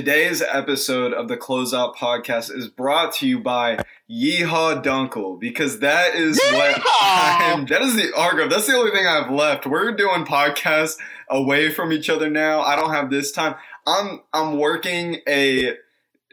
Today's episode of the Closeout Podcast is brought to you by Yeehaw Dunkel because that is what I'm. That is the Argo. That's the only thing I've left. We're doing podcasts away from each other now. I don't have this time. I'm I'm working a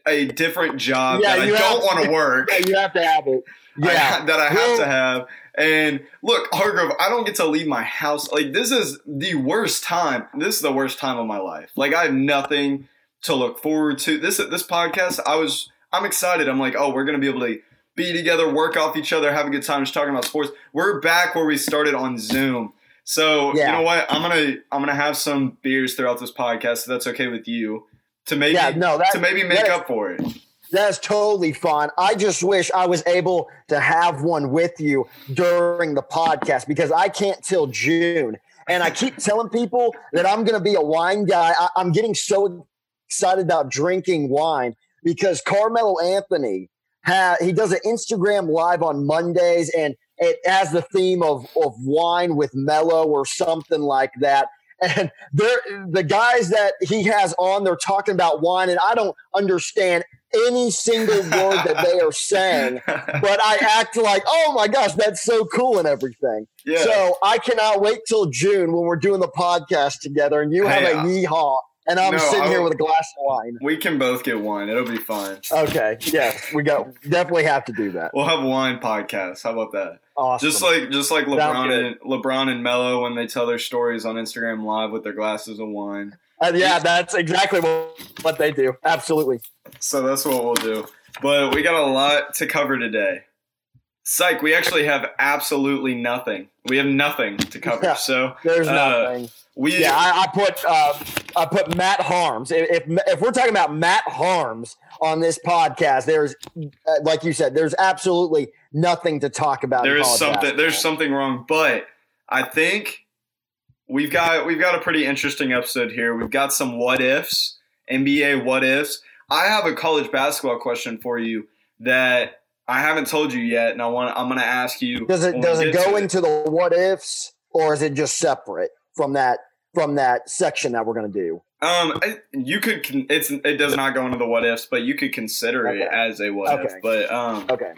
a different job Yeah, that I don't want to work. Yeah, you have to have it. I- Yeah. that I have Well- to have. And look, Hargrove, I don't get to leave my house. Like this is the worst time. This is the worst time of my life. Like I have nothing to look forward to. This this podcast, I was I'm excited. I'm like, oh, we're gonna be able to be together, work off each other, have a good time, just talking about sports. We're back where we started on Zoom. So Yeah. you know what? I'm gonna I'm gonna have some beers throughout this podcast, if that's okay with you. To maybe Yeah, no, that- to maybe make is- up for it. That's totally fine. I just wish I was able to have one with you during the podcast because I can't till June. And I keep telling people that I'm going to be a wine guy. I, I'm getting so excited about drinking wine because Carmelo Anthony ha he does an Instagram live on Mondays and it has the theme of, of wine with mellow or something like that. And they're, the guys that he has on, they're talking about wine, and I don't understand any single word that they are saying, but I act like, oh my gosh, that's so cool and everything. yeah. So I cannot wait till June when we're doing the podcast together and you have Hey, a yeehaw and I'm no, sitting here with a glass of wine. we can both get wine. It'll be fine. Okay. Yes, we go. Definitely have to do that. We'll have wine podcast. How about that? Awesome. Just like just like LeBron and LeBron and Melo when they tell their stories on Instagram Live with their glasses of wine. Uh, yeah, that's exactly what, what they do. Absolutely. So that's what we'll do. But we got a lot to cover today. Psych, we actually have absolutely nothing. We have nothing to cover. Yeah. So There's Uh, nothing. We Yeah, I, I put uh, I put Matt Haarms. If, if if we're talking about Matt Haarms on this podcast, there's uh, like you said, there's absolutely nothing to talk about. there is something basketball. there's something wrong but i think we've got we've got a pretty interesting episode here we've got some what ifs nba what ifs i have a college basketball question for you that i haven't told you yet and i want i'm going to ask you Does it does it go to into the what ifs or is it just separate from that from that section that we're going to do? um I- you could it's it does not go into the what ifs but you could consider it as a what if but um Okay.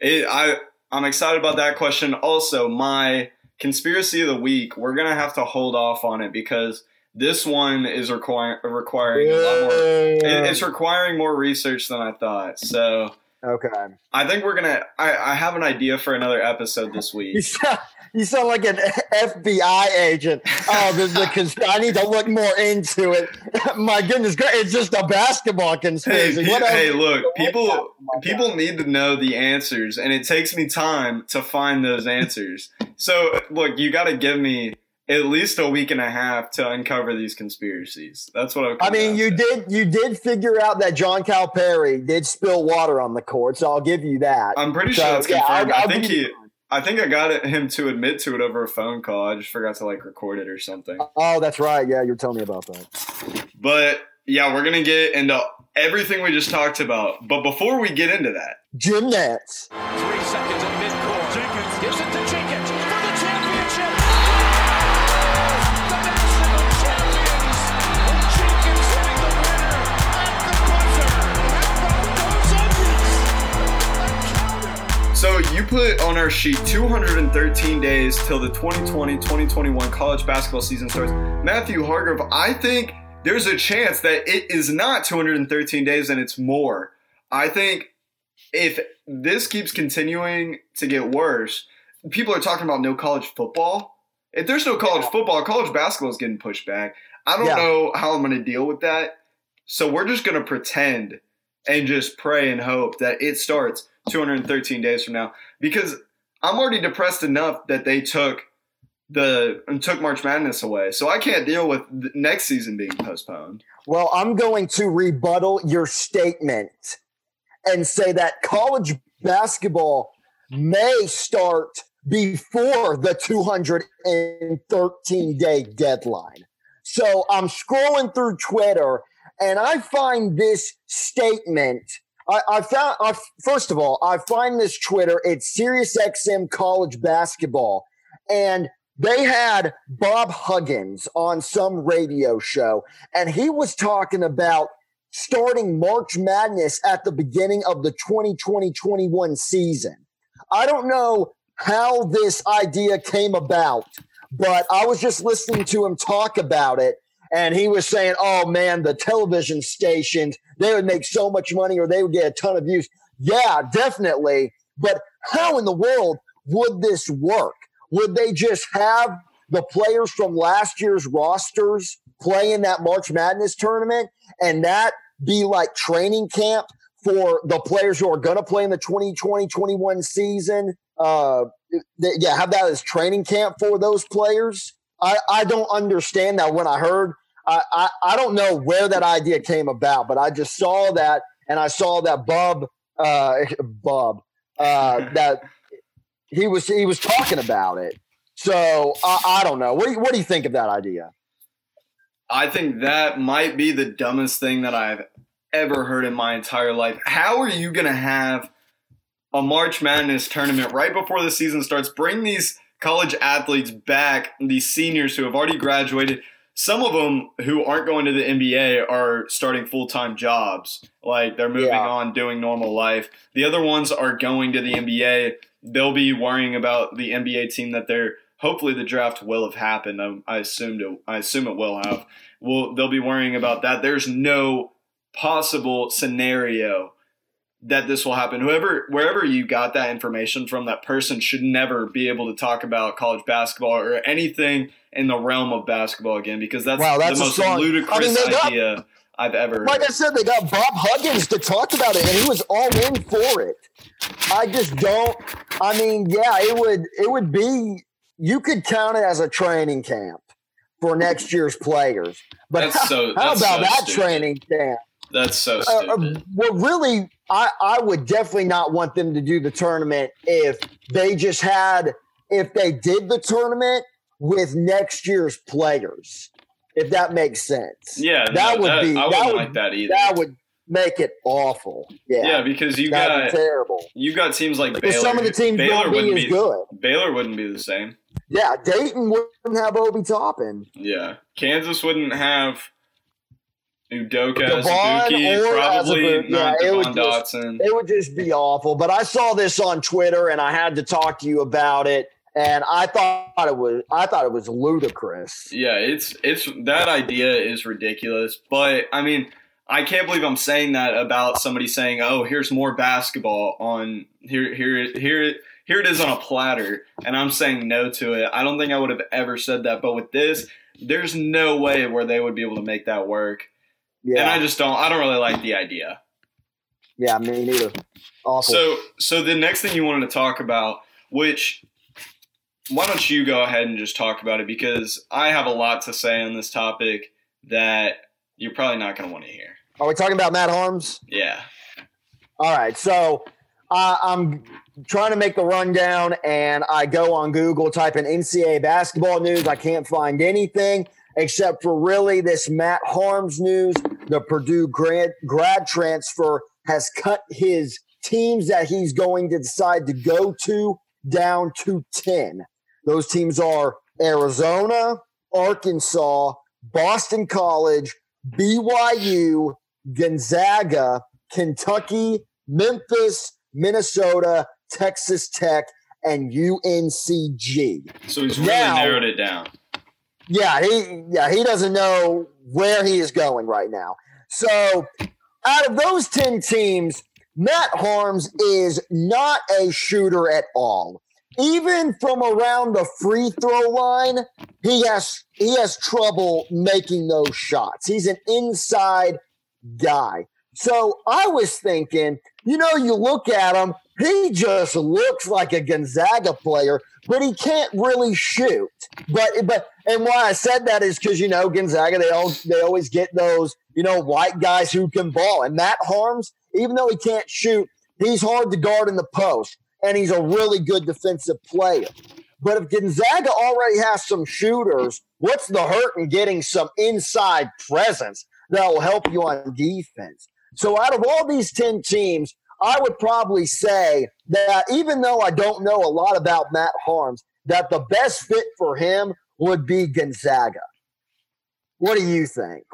It, I I'm excited about that question. Also, my conspiracy of the week, we're gonna have to hold off on it because this one is require, requiring a lot more. It, it's requiring more research than I thought. So okay. I think we're gonna. I, I have an idea for another episode this You week. sound, you sound like an FBI agent. Oh, cons- I need to look more into it. My goodness, it's just a basketball Hey, conspiracy. pe- What hey, look, people people need to know the answers, and it takes me time to find those answers. So look, you got to give me at least a week and a half to uncover these conspiracies. That's what I've I mean, you to. did you did figure out that John Calipari did spill water on the court, so I'll give you that. I'm pretty So, sure that's yeah, confirmed. I'll- I'll I think you he. I think I got it, him to admit to it over a phone call. I just forgot to like record it or something. Oh, that's right. Yeah, you're telling me about that. But yeah, we're gonna get into everything we just talked about. But before we get into that, Jim Nantz. Three seconds so you put on our sheet 213 days till the 2020-2021 college basketball season starts. Matthew Hargrove, I think there's a chance that it is not 213 days and it's more. I think if this keeps continuing to get worse, people are talking about no college football. If there's no college football, college basketball is getting pushed back. I don't Yeah. know how I'm going to deal with that. So we're just going to pretend and just pray and hope that it starts 213 days from now because I'm already depressed enough that they took the and took March Madness away. So I can't deal with the next season being postponed. Well, I'm going to rebuttal your statement and say that college basketball may start before the 213 day deadline. So I'm scrolling through Twitter and I find this statement. I, I found, I, first of all, I find this Twitter. It's SiriusXM College Basketball. And they had Bob Huggins on some radio show, and he was talking about starting March Madness at the beginning of the 2020 21 season. I don't know how this idea came about, but I was just listening to him talk about it. And he was saying, oh man, the television stations, they would make so much money or they would get a ton of views. Yeah, definitely. But how in the world would this work? Would they just have the players from last year's rosters play in that March Madness tournament and that be like training camp for the players who are going to play in the 2020 21 season? Uh, yeah, have that as training camp for those players. I, I don't understand that when I heard, I, I, I don't know where that idea came about, but I just saw that and I saw that Bub, uh, Bub, uh, that he was he was talking about it. So I, I don't know. What do you, what do you think of that idea? I think that might be the dumbest thing that I've ever heard in my entire life. How are you going to have a March Madness tournament right before the season starts? Bring these college athletes back, these seniors who have already graduated. Some of them who aren't going to the NBA are starting full time jobs. Like they're moving Yeah. on, doing normal life. The other ones are going to the NBA. They'll be worrying about the NBA team that they're. Hopefully, the draft will have happened. I, I assumed it. I assume it will have. Well, they'll be worrying about that. There's no possible scenario that this will happen. Whoever, wherever you got that information from, that person should never be able to talk about college basketball or anything in the realm of basketball again because that's, Wow, that's the most strong- I mean, ludicrous got- idea I've ever. Like I said, they got Bob Huggins to talk about it, and he was all in for it. I just don't. I mean, yeah, it would. It would be. You could count it as a training camp for next year's players. But That's how, so- how that's about so that stupid. training camp? That's so Uh, stupid. uh, well, really, I, I would definitely not want them to do the tournament if they just had, if they did the tournament with next year's players, if that makes sense. yeah, that no, would that, be- I that wouldn't would- like that either. That would make it awful. Yeah. yeah, because you got be terrible. you got teams like Baylor. some of the teams Baylor be wouldn't as be good. Baylor wouldn't be the same. Yeah, Dayton wouldn't have Obi Toppin. Yeah, Kansas wouldn't have Udoka Devon Azubuike, probably not yeah, it would Devon just- Dotson. It would just be awful. But I saw this on Twitter and I had to talk to you about it. And I thought it was I thought it was ludicrous. Yeah, it's it's that idea is ridiculous. But I mean, I can't believe I'm saying that about somebody saying, "Oh, here's more basketball on here here here here it is on a platter," and I'm saying no to it. I don't think I would have ever said that. But with this, there's no way where they would be able to make that work. Yeah. And I just don't. I don't really like the idea. yeah, me neither. Awful. So, so the next thing you wanted to talk about, which why don't you go ahead and just talk about it because I have a lot to say on this topic that you're probably not going to want to hear. Are we talking about Matt Haarms? Yeah. All right. So uh, I'm trying to make the rundown and I go on Google, type in NCAA basketball news. I can't find anything except for really this Matt Haarms news. The Purdue grad, grad transfer has cut his teams that he's going to decide to go to down to 10. Those teams are Arizona, Arkansas, Boston College, BYU, Gonzaga, Kentucky, Memphis, Minnesota, Texas Tech, and UNCG. So he's really Now- narrowed it down. Yeah, he yeah, he doesn't know where he is going right now. So out of those 10 teams, Matt Haarms is not a shooter at all. Even from around the free throw line, he has he has trouble making those shots. He's an inside guy. So I was thinking, you know, you look at him, he just looks like a Gonzaga player, but he can't really shoot. But but and why I said that is because you know Gonzaga they all they always get those you know white guys who can ball, and Matt Haarms, even though he can't shoot, he's hard to guard in the post, and he's a really good defensive player. But if Gonzaga already has some shooters, what's the hurt in getting some inside presence that will help you on defense? So out of all these 10 teams, I would probably say that even though I don't know a lot about Matt Haarms, that the best fit for him would be Gonzaga. What do you think?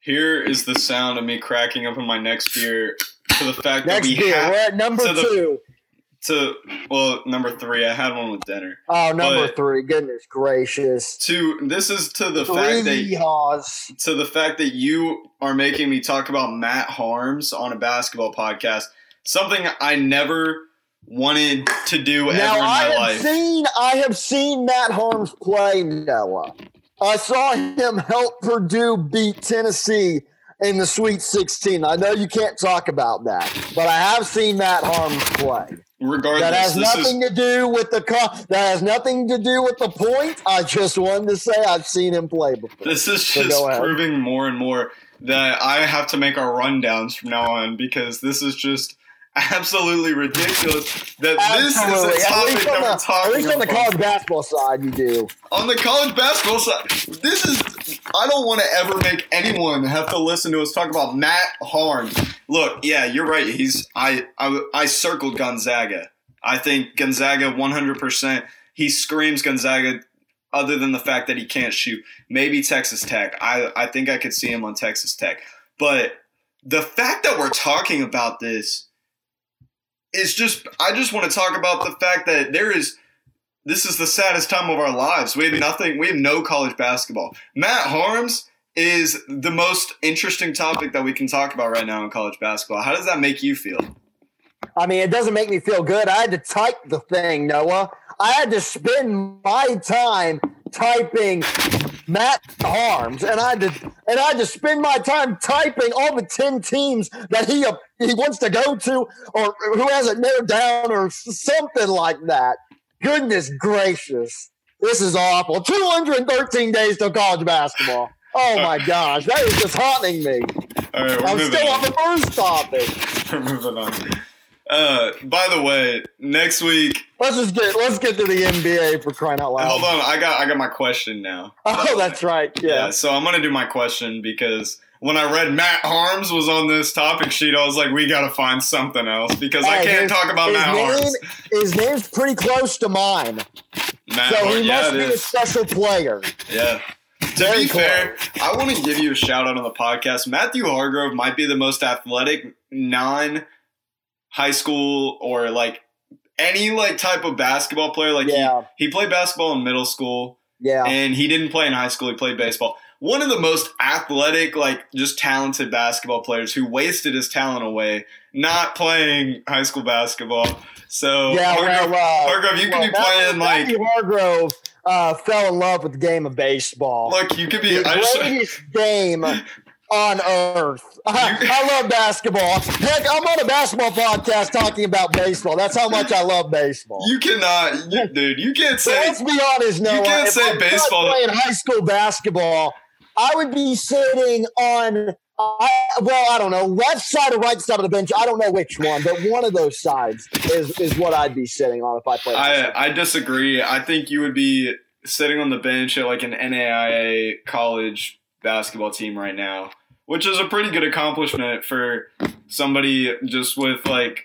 Here is the sound of me cracking open my next beer to the fact Next that we beer, have we're at number to the- two. To well number three. I had one with dinner. Oh, number but- three. Goodness gracious. To this is to the Three fact that yeehaws. to the fact that you are making me talk about Matt Haarms on a basketball podcast. Something I never wanted to do ever Now in I have life. seen I have seen Matt Haarms play Noah. I saw him help Purdue beat Tennessee in the Sweet 16. I know you can't talk about that, but I have seen Matt Haarms play. Regardless, That has this is nothing to do with the that has nothing to do with the point. I just wanted to say I've seen him play before. This is So just proving more and more that I have to make our rundowns from now on because this is just absolutely ridiculous that this is Absolutely. a topic that on we're the, at least on the about. college basketball side, you do. On the college basketball side, this is I don't want to ever make anyone have to listen to us talk about Matt Haarms. Look, yeah, you're right. He's I I, I circled Gonzaga. I think Gonzaga 100%. He screams Gonzaga other than the fact that he can't shoot. Maybe Texas Tech. I, I think I could see him on Texas Tech. But the fact that we're talking about this is just, I just want to talk about the fact that there is, this is the saddest time of our lives. We have nothing, we have no college basketball. Matt Haarms is the most interesting topic that we can talk about right now in college basketball. How does that make you feel? I mean, it doesn't make me feel good. I had to type the thing, Noah. I had to spend my time typing Matt Haarms, and I had to and I had to spend my time typing all the ten teams that he uh, he wants to go to, or who has it narrowed down, or something like that. Goodness gracious, this is awful. Two hundred and thirteen days till college basketball. Oh my gosh, that is just haunting me. All right, I'm still on. on the first topic. We're moving on. Uh, by the way, next week. Let's just get let's get to the NBA for crying out loud. Hold on, I got I got my question now. Oh, that's right. Yeah. Yeah. So I'm gonna do my question because when I read Matt Haarms was on this topic sheet, I was like, we gotta find something else because I can't his- talk about his Matt name, Haarms. His name's pretty close to mine, Matt so Haarms, he must it be a special player. Yeah. To Very be fair, I want to give you a shout out on the podcast. Matthew Hargrove might be the most athletic non high school or like any like type of basketball player. Like Yeah. he, he played basketball in middle school Yeah. and he didn't play in high school. He played baseball. One of the most athletic, like just talented basketball players who wasted his talent away not playing high school basketball. So yeah. Hargrove, well, uh, Hargrove, you could be playing like Matthew Hargrove uh, fell in love with the game of baseball. look. You could be. the I just, greatest game on earth. I, I love basketball. Heck, I'm on a basketball podcast talking about baseball. That's how much I love baseball. you cannot, you, dude. You can't say let's be honest, Noah. can't if say I'm baseball- playing high school basketball, I would be sitting on. I, well, I don't know, left side or right side of the bench. I don't know which one, but one of those sides is is what I'd be sitting on if I played. I I disagree. I think you would be sitting on the bench at like an NAIA college basketball team right now, which is a pretty good accomplishment for somebody just with like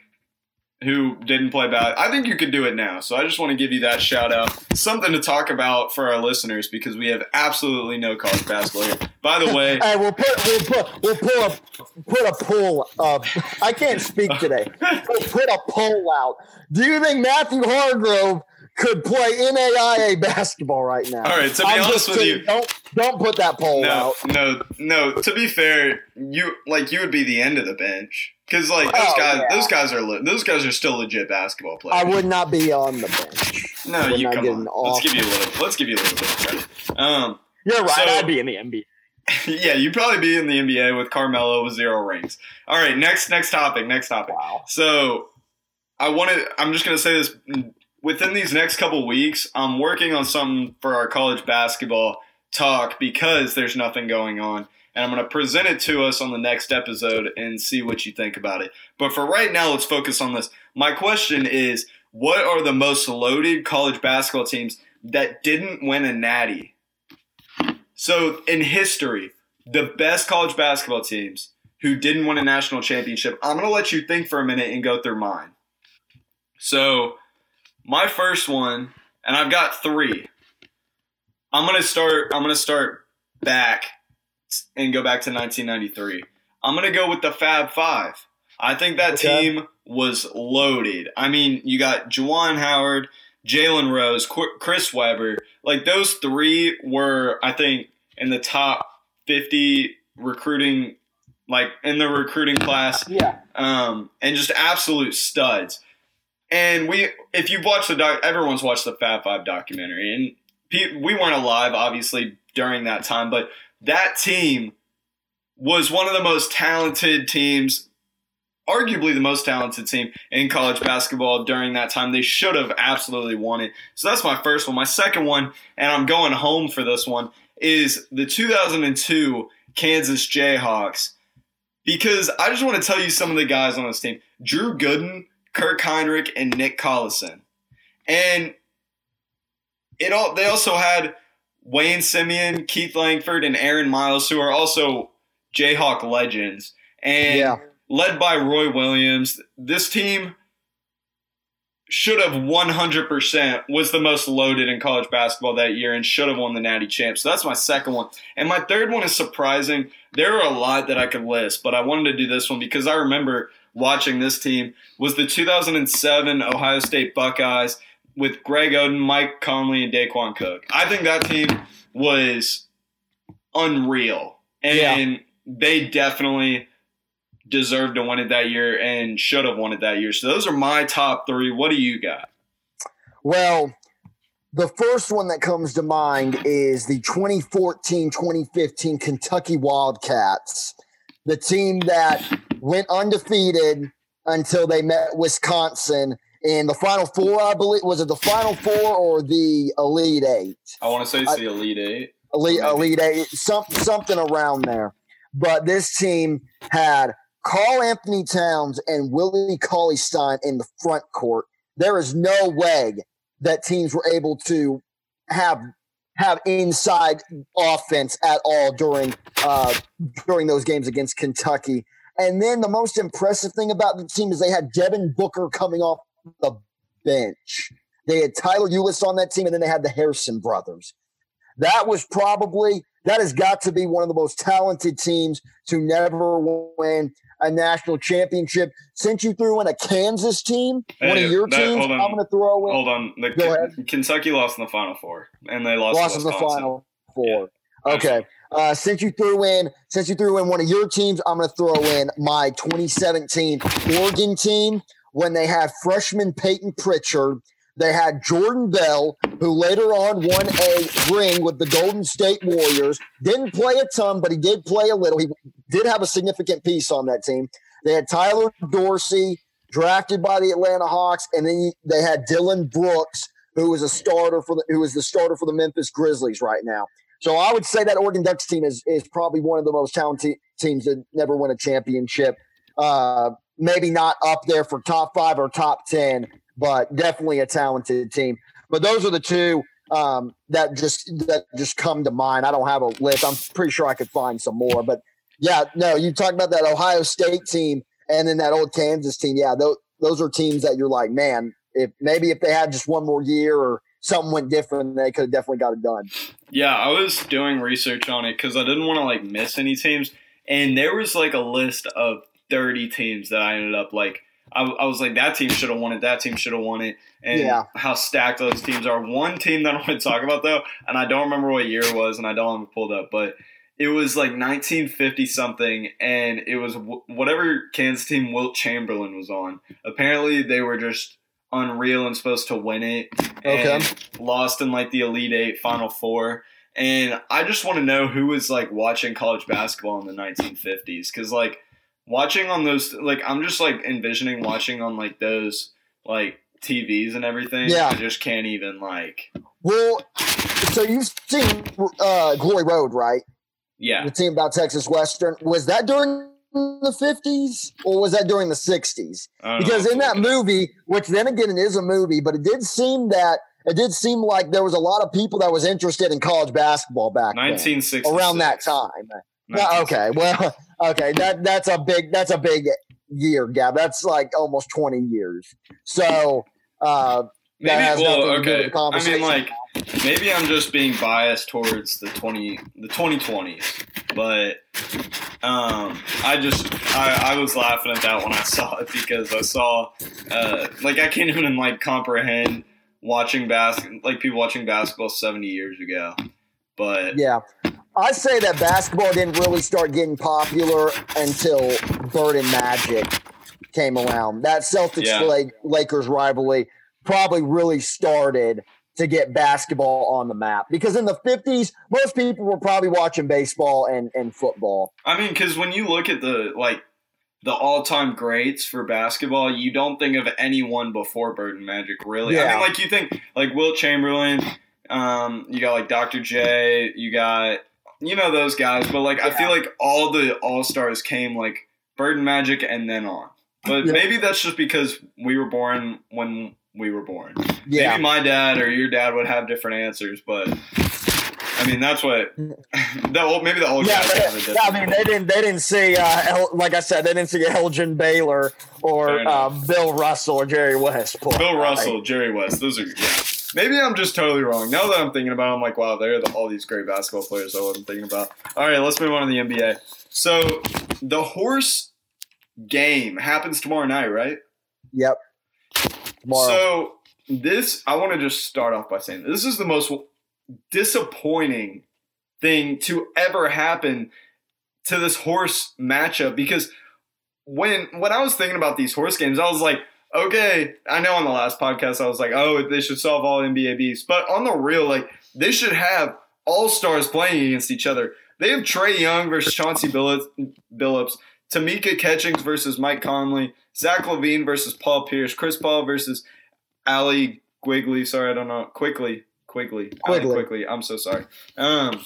who didn't play bad. I think you could do it now. So I just want to give you that shout out. Something to talk about for our listeners because we have absolutely no college basketball here. By the way, Hey, we'll put we'll put we'll pull a put a poll up. I can't speak today. We'll put a poll out. Do you think Matthew Hargrove could play NAIA basketball right now? All right, to be I'm honest with you- don't don't put that poll no, out. no, no. To be fair, you like you would be the end of the bench because like those Oh, guys, yeah. those guys are le- those guys are still legit basketball players. I would not be on the bench. No, you come on. Let's give you a little. Let's give you a little bit of credit. Um, You're right. So- I'd be in the NBA. yeah, you'd probably be in the NBA with Carmelo with zero rings. All right, next next topic. Next topic. Wow. So, I wanted. I'm just gonna say this. Within these next couple weeks, I'm working on something for our college basketball talk because there's nothing going on. And I'm going to present it to us on the next episode and see what you think about it. But for right now, let's focus on this. My question is what are the most loaded college basketball teams that didn't win a natty? So, in history, the best college basketball teams who didn't win a national championship, I'm going to let you think for a minute and go through mine. So, my first one, and I've got three. I'm gonna start. I'm gonna start back and go back to 1993. I'm gonna go with the Fab Five. I think that Okay. team was loaded. I mean, you got Juwan Howard, Jalen Rose, Qu- Chris Webber. Like those three were, I think, in the top 50 recruiting, like in the recruiting class Yeah. um, and just absolute studs. And we, if you've watched the doc, everyone's watched the Fab Five documentary, and we weren't alive, obviously, during that time, but that team was one of the most talented teams, arguably the most talented team in college basketball during that time. They should have absolutely won it. So that's my first one. My second one, and I'm going home for this one, is the 2002 Kansas Jayhawks because I just want to tell you some of the guys on this team: Drew Gooden, Kirk Hinrich, and Nick Collison. And it all they also had Wayne Simien, Keith Langford, and Aaron Miles, who are also Jayhawk legends. And Yeah. led by Roy Williams, this team should have 100% was the most loaded in college basketball that year and should have won the Natty Champ. So that's my second one. And my third one is surprising. There are a lot that I could list, but I wanted to do this one because I remember watching this team was the 2007 Ohio State Buckeyes with Greg Oden, Mike Conley, and Daequan Cook. I think that team was unreal. And they definitely deserved to win it that year and should have won it that year. So those are my top three. What do you got? Well, the first one that comes to mind is the 2014 2015 Kentucky Wildcats, the team that went undefeated until they met Wisconsin in the Final Four, I believe. Was it the Final Four or the Elite Eight? I want to say it's the Elite Eight. Elite, Elite Eight, some, something around there. But this team had Karl-Anthony Towns and Willie Cauley Stein in the front court. There is no way that teams were able to have have inside offense at all during uh, during those games against Kentucky. And then the most impressive thing about the team is they had Devin Booker coming off the bench. They had Tyler Ulis on that team, and then they had the Harrison brothers. That was probably that has got to be one of the most talented teams to never win a national championship. Since you threw in a Kansas team, one of your that- teams, I'm going to throw in Hold on. The, Go ahead. Kentucky lost in the Final Four, and they lost, lost in the final four. Yeah. Okay. Uh, since you threw in, since you threw in one of your teams, I'm going to throw in my 2017 Oregon team when they had freshman Payton Pritchard. They had Jordan Bell, who later on won a ring with the Golden State Warriors. Didn't play a ton, but he did play a little. He did have a significant piece on that team. They had Tyler Dorsey, drafted by the Atlanta Hawks, and then they had Dillon Brooks, who was a starter for the who is the starter for the Memphis Grizzlies right now. So I would say that Oregon Ducks team is is probably one of the most talented teams that never win a championship. Uh, maybe not up there for top five or top ten, but definitely a talented team. But those are the two um, that just that just come to mind. I don't have a list. I'm pretty sure I could find some more, but yeah, no. You talked about that Ohio State team and then that old Kansas team. Yeah, those those are teams that you're like, man, if maybe if they had just one more year or something went different, they could have definitely got it done. Yeah, I was doing research on it because I didn't want to like miss any teams, and there was like a list of thirty teams that I ended up like. I, I was like, that team should have won it. That team should have won it, and Yeah. how stacked those teams are. One team that I want to talk about though, and I don't remember what year it was, and I don't have it pulled up, but it was like 1950 something, and it was wh- whatever Kansas team Wilt Chamberlain was on. Apparently, they were just unreal and supposed to win it. Okay. and Lost in like the Elite Eight, Final Four. And I just want to know who was like watching college basketball in the 1950s because like watching on those like I'm just like envisioning watching on like those like TVs and everything. Yeah. I just can't even like Well, so you've seen uh, Glory Road, right? yeah. The team about Texas Western. Was that during the 50s or was that during the 60s? I don't know. Because in that movie, which then again it is a movie, but it did seem that it did seem like there was a lot of people that was interested in college basketball back then, 1960 around that time. No, okay, well, okay, that that's a big that's a big year gap. That's like almost 20 years. So uh, Maybe has well, nothing to do with okay. I mean like maybe I'm just being biased towards the 20 the 2020s. But um, I just I, I was laughing at that when I saw it because I saw uh, like I can't even like comprehend watching bas- like people watching basketball 70 years ago. But Yeah. I say that basketball didn't really start getting popular until Bird and Magic came around. That Celtics yeah. Lakers rivalry probably really started to get basketball on the map because in the 50s, most people were probably watching baseball and, and football. I mean, because when you look at the like the all-time greats for basketball, you don't think of anyone before Bird and Magic, really. I Yeah. mean, like you think like Wilt Chamberlain, um, you got like Dr. J, you got you know those guys, but like I feel like all the all stars came like Bird and Magic and then on. But Yeah. maybe that's just because we were born when we were born. Yeah. Maybe my dad or your dad would have different answers, but I mean that's what the old maybe the old Yeah, guys yeah, I mean they didn't they didn't see uh, El- like I said they didn't see Elgin Baylor or uh. Bill Russell or Jerry West. play. Bill Russell, Jerry West. Those are yeah. Maybe I'm just totally wrong. Now that I'm thinking about it, I'm like, wow, there are the, all these great basketball players I wasn't thinking about. All right, let's move on to the NBA. So the horse game happens tomorrow night, right? Yep. Tomorrow. So this, I want to just start off by saying this is the most disappointing thing to ever happen to this horse matchup because when when I was thinking about these horse games, I was like, okay, I know on the last podcast I was like, oh, they should solve all NBA beefs, but on the real, like they should have all stars playing against each other. They have Trae Young versus Chauncey Billups, Billups Tamika Catchings versus Mike Conley, Zach LaVine versus Paul Pierce, Chris Paul versus Allie Quigley. Sorry, I don't know. Quickly, Quigley, Quigley. Quigley. I'm so sorry. Um,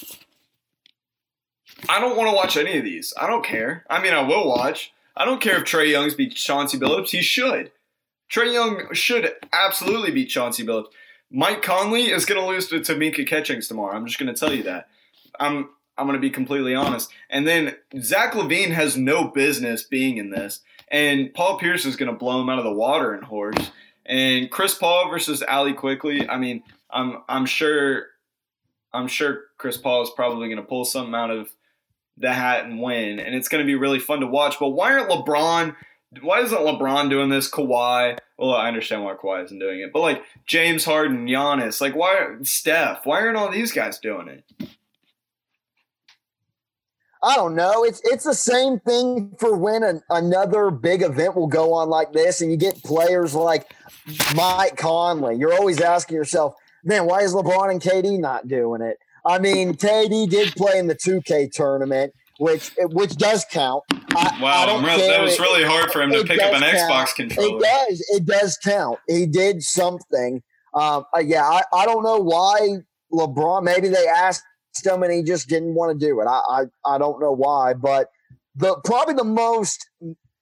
I don't want to watch any of these. I don't care. I mean, I will watch. I don't care if Trae Young's beat Chauncey Billups. He should. Trae Young should absolutely beat Chauncey Billups. Mike Conley is going to lose to Tamika Catchings tomorrow. I'm just going to tell you that. I'm I'm going to be completely honest. And then Zach LaVine has no business being in this, and Paul Pierce is going to blow him out of the water in horse. And Chris Paul versus Ali Quickly. I mean, I'm I'm sure I'm sure Chris Paul is probably going to pull something out of the hat and win, and it's going to be really fun to watch. But why aren't LeBron? Why isn't LeBron doing this? Kawhi? Well, I understand why Kawhi isn't doing it, but like James Harden, Giannis, like why Steph? Why aren't all these guys doing it? I don't know. It's it's the same thing for when an, another big event will go on like this, and you get players like Mike Conley. You're always asking yourself, man, why is LeBron and KD not doing it? I mean, KD did play in the 2K tournament, which which does count. I, Wow, I don't I'm care. that was really hard for him to pick up an count. Xbox controller. It does. It does count. He did something. Um, uh, yeah, I, I don't know why LeBron. Maybe they asked him and he just didn't want to do it. I, I I don't know why, but the probably the most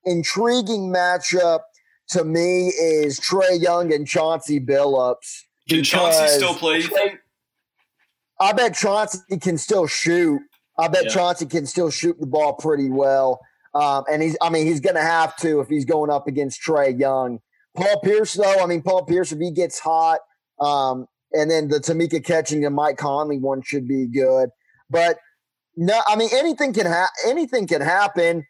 intriguing matchup to me is Trae Young and Chauncey Billups. Can Chauncey still play? I bet Chauncey can still shoot. I bet Yeah. Chauncey can still shoot the ball pretty well. Um, and he's, I mean, he's going to have to if he's going up against Trae Young. Paul Pierce, though, I mean, Paul Pierce, if he gets hot, um, and then the Tamika Catching and Mike Conley one should be good. But no, I mean, anything can ha- anything can happen.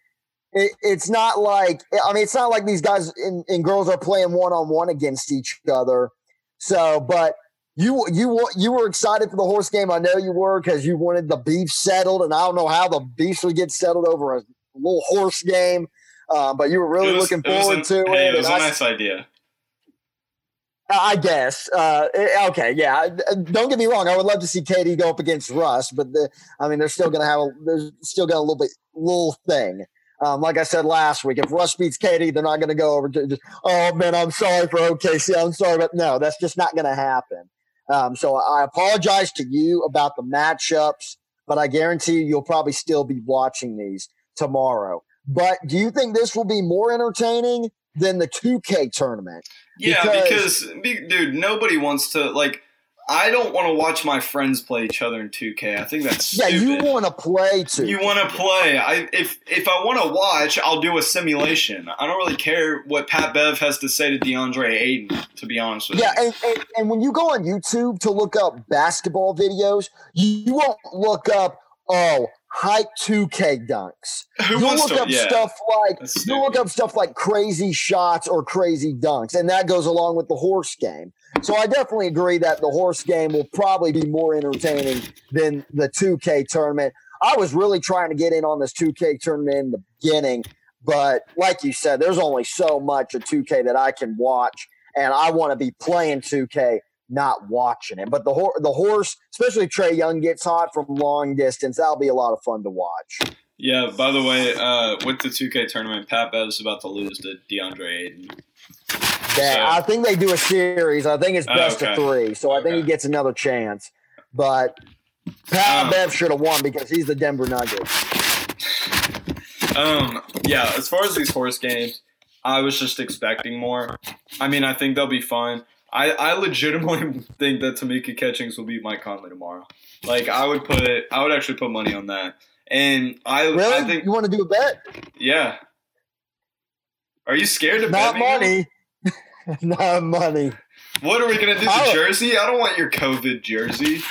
It, it's not like I mean, it's not like these guys and, and girls are playing one on one against each other. So, but you you you were excited for the horse game. I know you were because you wanted the beef settled, and I don't know how the beef would get settled over a little horse game. Uh, but you were really was- looking it forward an- to hey, it. It was a I- nice idea. I guess. Uh, eh, okay, yeah. Don't get me wrong. I would love to see KD go up against Russ, but the, I mean, they're still going to have a, there's still got a little bit little thing. Um, like I said last week, if Russ beats KD, they're not going to go over to just, oh man, I'm sorry for OKC. I'm sorry, but no, that's just not going to happen. Um, so I apologize to you about the matchups, but I guarantee you, you'll probably still be watching these tomorrow. But do you think this will be more entertaining than the 2K tournament? Yeah, Because- because, be- dude, nobody wants to like. I don't want to watch my friends play each other in 2K. I think that's Yeah, stupid. you want to play too. You want to play. I if if I want to watch, I'll do a simulation. I don't really care what Pat Bev has to say to DeAndre Ayton. To be honest with Yeah, you. and, and, and when you go on YouTube to look up basketball videos, you, won't look up, oh, hype 2K dunks. Who you wants look to? up yeah. stuff like you look up stuff like crazy shots or crazy dunks, and that goes along with the horse game. So I definitely agree that the horse game will probably be more entertaining than the 2K tournament. I was really trying to get in on this 2K tournament in the beginning, but like you said, there's only so much of 2K that I can watch, and I want to be playing 2K, not watching it. But the the horse, especially Trae Young, gets hot from long distance. That'll be a lot of fun to watch. Yeah. By the way, uh, with the 2K tournament, Pat Bev is about to lose to DeAndre Ayton. Yeah, So- I think they do a series. I think it's Oh, best okay. of three, so I think he gets another chance. But Pat Um, Bev should have won because he's the Denver Nuggets. Um, yeah, as far as these horse games, I was just expecting more. I mean, I think they'll be fun. I, I legitimately think that Tamika Catchings will beat Mike Conley tomorrow. Like I would put I would actually put money on that. And I Really? I think you want to do a bet? yeah. Are you scared of Not money. Not money. What are we gonna do? The Oh. jersey? I don't want your COVID jersey.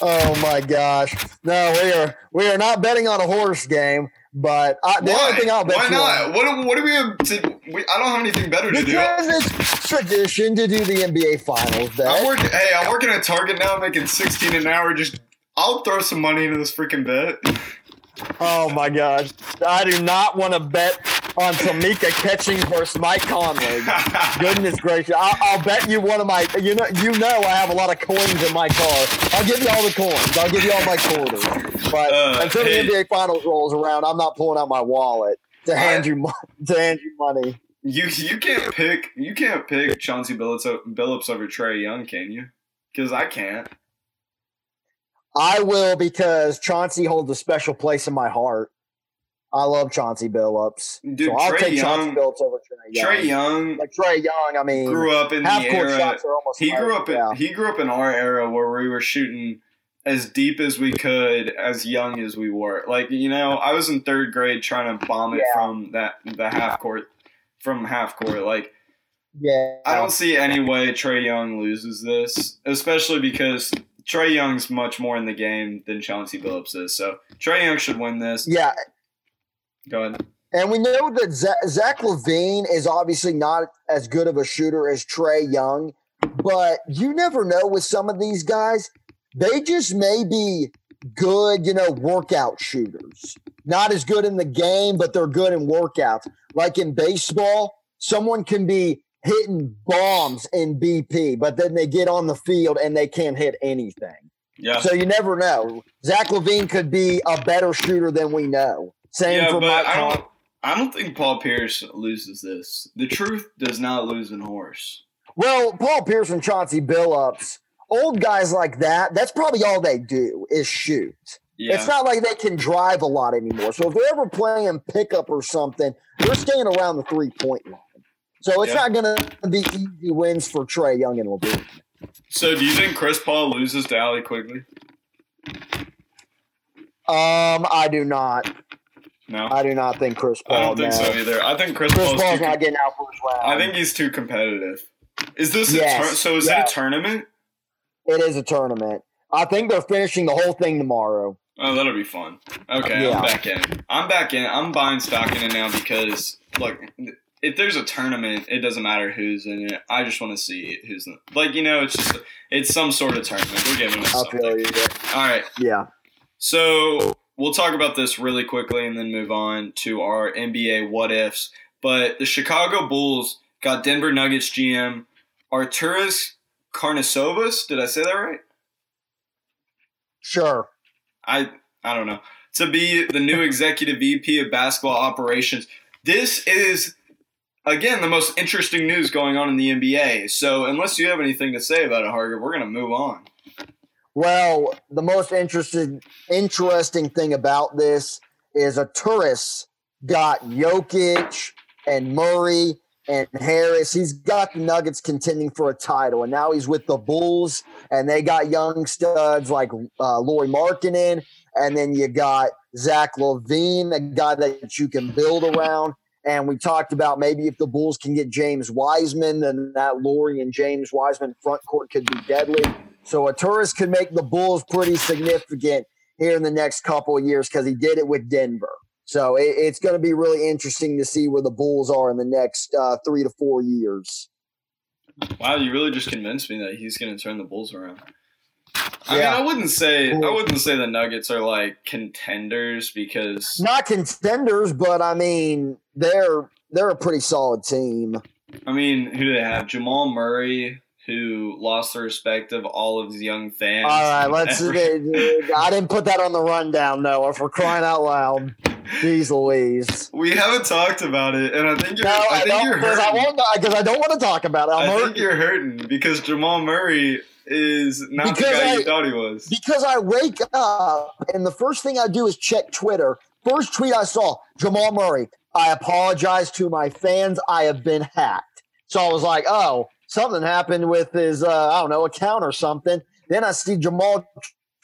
Oh my gosh! No, we are we are not betting on a horse game. But I, the Why? only thing I'll bet Why you not? on- What, what do we have to? We, I don't have anything better to do. because it's tradition to do the NBA Finals I'm working. Hey, I'm working at Target now, making 16 an hour. Just I'll throw some money into this freaking bet. Oh my gosh! I do not want to bet on Tamika catching versus Mike Conley. Goodness gracious! I'll, I'll bet you one of my. You know, you know, I have a lot of coins in my car. I'll give you all the coins. I'll give you all my quarters. But Uh, until hey. the NBA Finals rolls around, I'm not pulling out my wallet to hand I- you to hand you money. you you can't pick you can't pick Chauncey Billups, Billups over Trae Young, can you? Because I can't. I will because Chauncey holds a special place in my heart. I love Chauncey Billups, Dude, so I'll Trae take Chauncey Billups over Trae Young. Trae Young like Trae Young, I mean, grew up in the half court era. shots are almost. He like- grew up in yeah. he grew up in our era where we were shooting as deep as we could, as young as we were. Like you know, I was in third grade trying to bomb it Yeah. from that the half court from half court. Like Yeah, I don't see any way Trae Young loses this, especially because Trae Young's much more in the game than Chauncey Billups is. So Trae Young should win this. Yeah, Go ahead. and we know that Zach, Zach LaVine is obviously not as good of a shooter as Trae Young, but you never know with some of these guys. They just may be good, you know, workout shooters. Not as good in the game, but they're good in workouts. Like in baseball, someone can be hitting bombs in BP, but then they get on the field and they can't hit anything. Yeah. So you never know. Zach LaVine could be a better shooter than we know. Same yeah, for but Mike I don't. I don't think Paul Pierce loses this. The truth does not lose in horse. Well, Paul Pierce and Chauncey Billups, old guys like that, that's probably all they do is shoot. Yeah. It's not like they can drive a lot anymore. So if they're ever playing pickup or something, they're staying around the three point line. So it's Yeah. not going to be easy wins for Trae Young and LaVine. so do you think Chris Paul loses to Allie Quigley? Um, I do not. No. I do not think Chris Paul. I don't think no. so either. I think Chris, Chris Paul's, Paul's not getting out for first round. I think he's too competitive. Is this a Yes, tur- so? Is yeah. it a tournament? it is a tournament. I think they're finishing the whole thing tomorrow. Oh, that'll be fun. Okay, Yeah. I'm back in. I'm back in. I'm buying stock in it now because look, if there's a tournament, it doesn't matter who's in it. I just want to see who's in like you know, it's just it's some sort of tournament. They're giving us I something. feel you. All right, Yeah. so we'll talk about this really quickly and then move on to our NBA what ifs. But the Chicago Bulls got Denver Nuggets GM Arturas Karnisovas. Did I say that right? Sure. I I don't know to be the new executive VP of basketball operations. This is again the most interesting news going on in the NBA. So unless you have anything to say about it, Harger, we're gonna move on. Well, the most interesting interesting thing about this is Arturas got Jokic and Murray and Harris. He's got the Nuggets contending for a title, and now he's with the Bulls, and they got young studs like uh, Lauri Markkanen, and then you got Zach LaVine, a guy that you can build around. And we talked about maybe if the Bulls can get James Wiseman, then that Lauri and James Wiseman front court could be deadly. So Arturas could make the Bulls pretty significant here in the next couple of years because he did it with Denver. So it, it's going to be really interesting to see where the Bulls are in the next uh, three to four years. Wow, you really just convinced me that he's going to turn the Bulls around. I Yeah. mean, I wouldn't say I wouldn't say the Nuggets are like contenders because Not contenders, but I mean they're they're a pretty solid team. I mean, who do they have? Jamal Murray, who lost the respect of all of his young fans. All right, let's. I didn't put that on the rundown, Noah. For crying out loud, jeez Louise. we haven't talked about it, and I think you're. No, I I, think you're because I hurting. won't because I don't want to talk about it. I'm I hurt- think you're hurting because Jamal Murray is not Because the guy I- you thought he was. because I wake up and the first thing I do is check Twitter. First tweet I saw, Jamal Murray. I apologize to my fans. I have been hacked. So I was like, oh, something happened with his, uh, I don't know, account or something. Then I see Jamal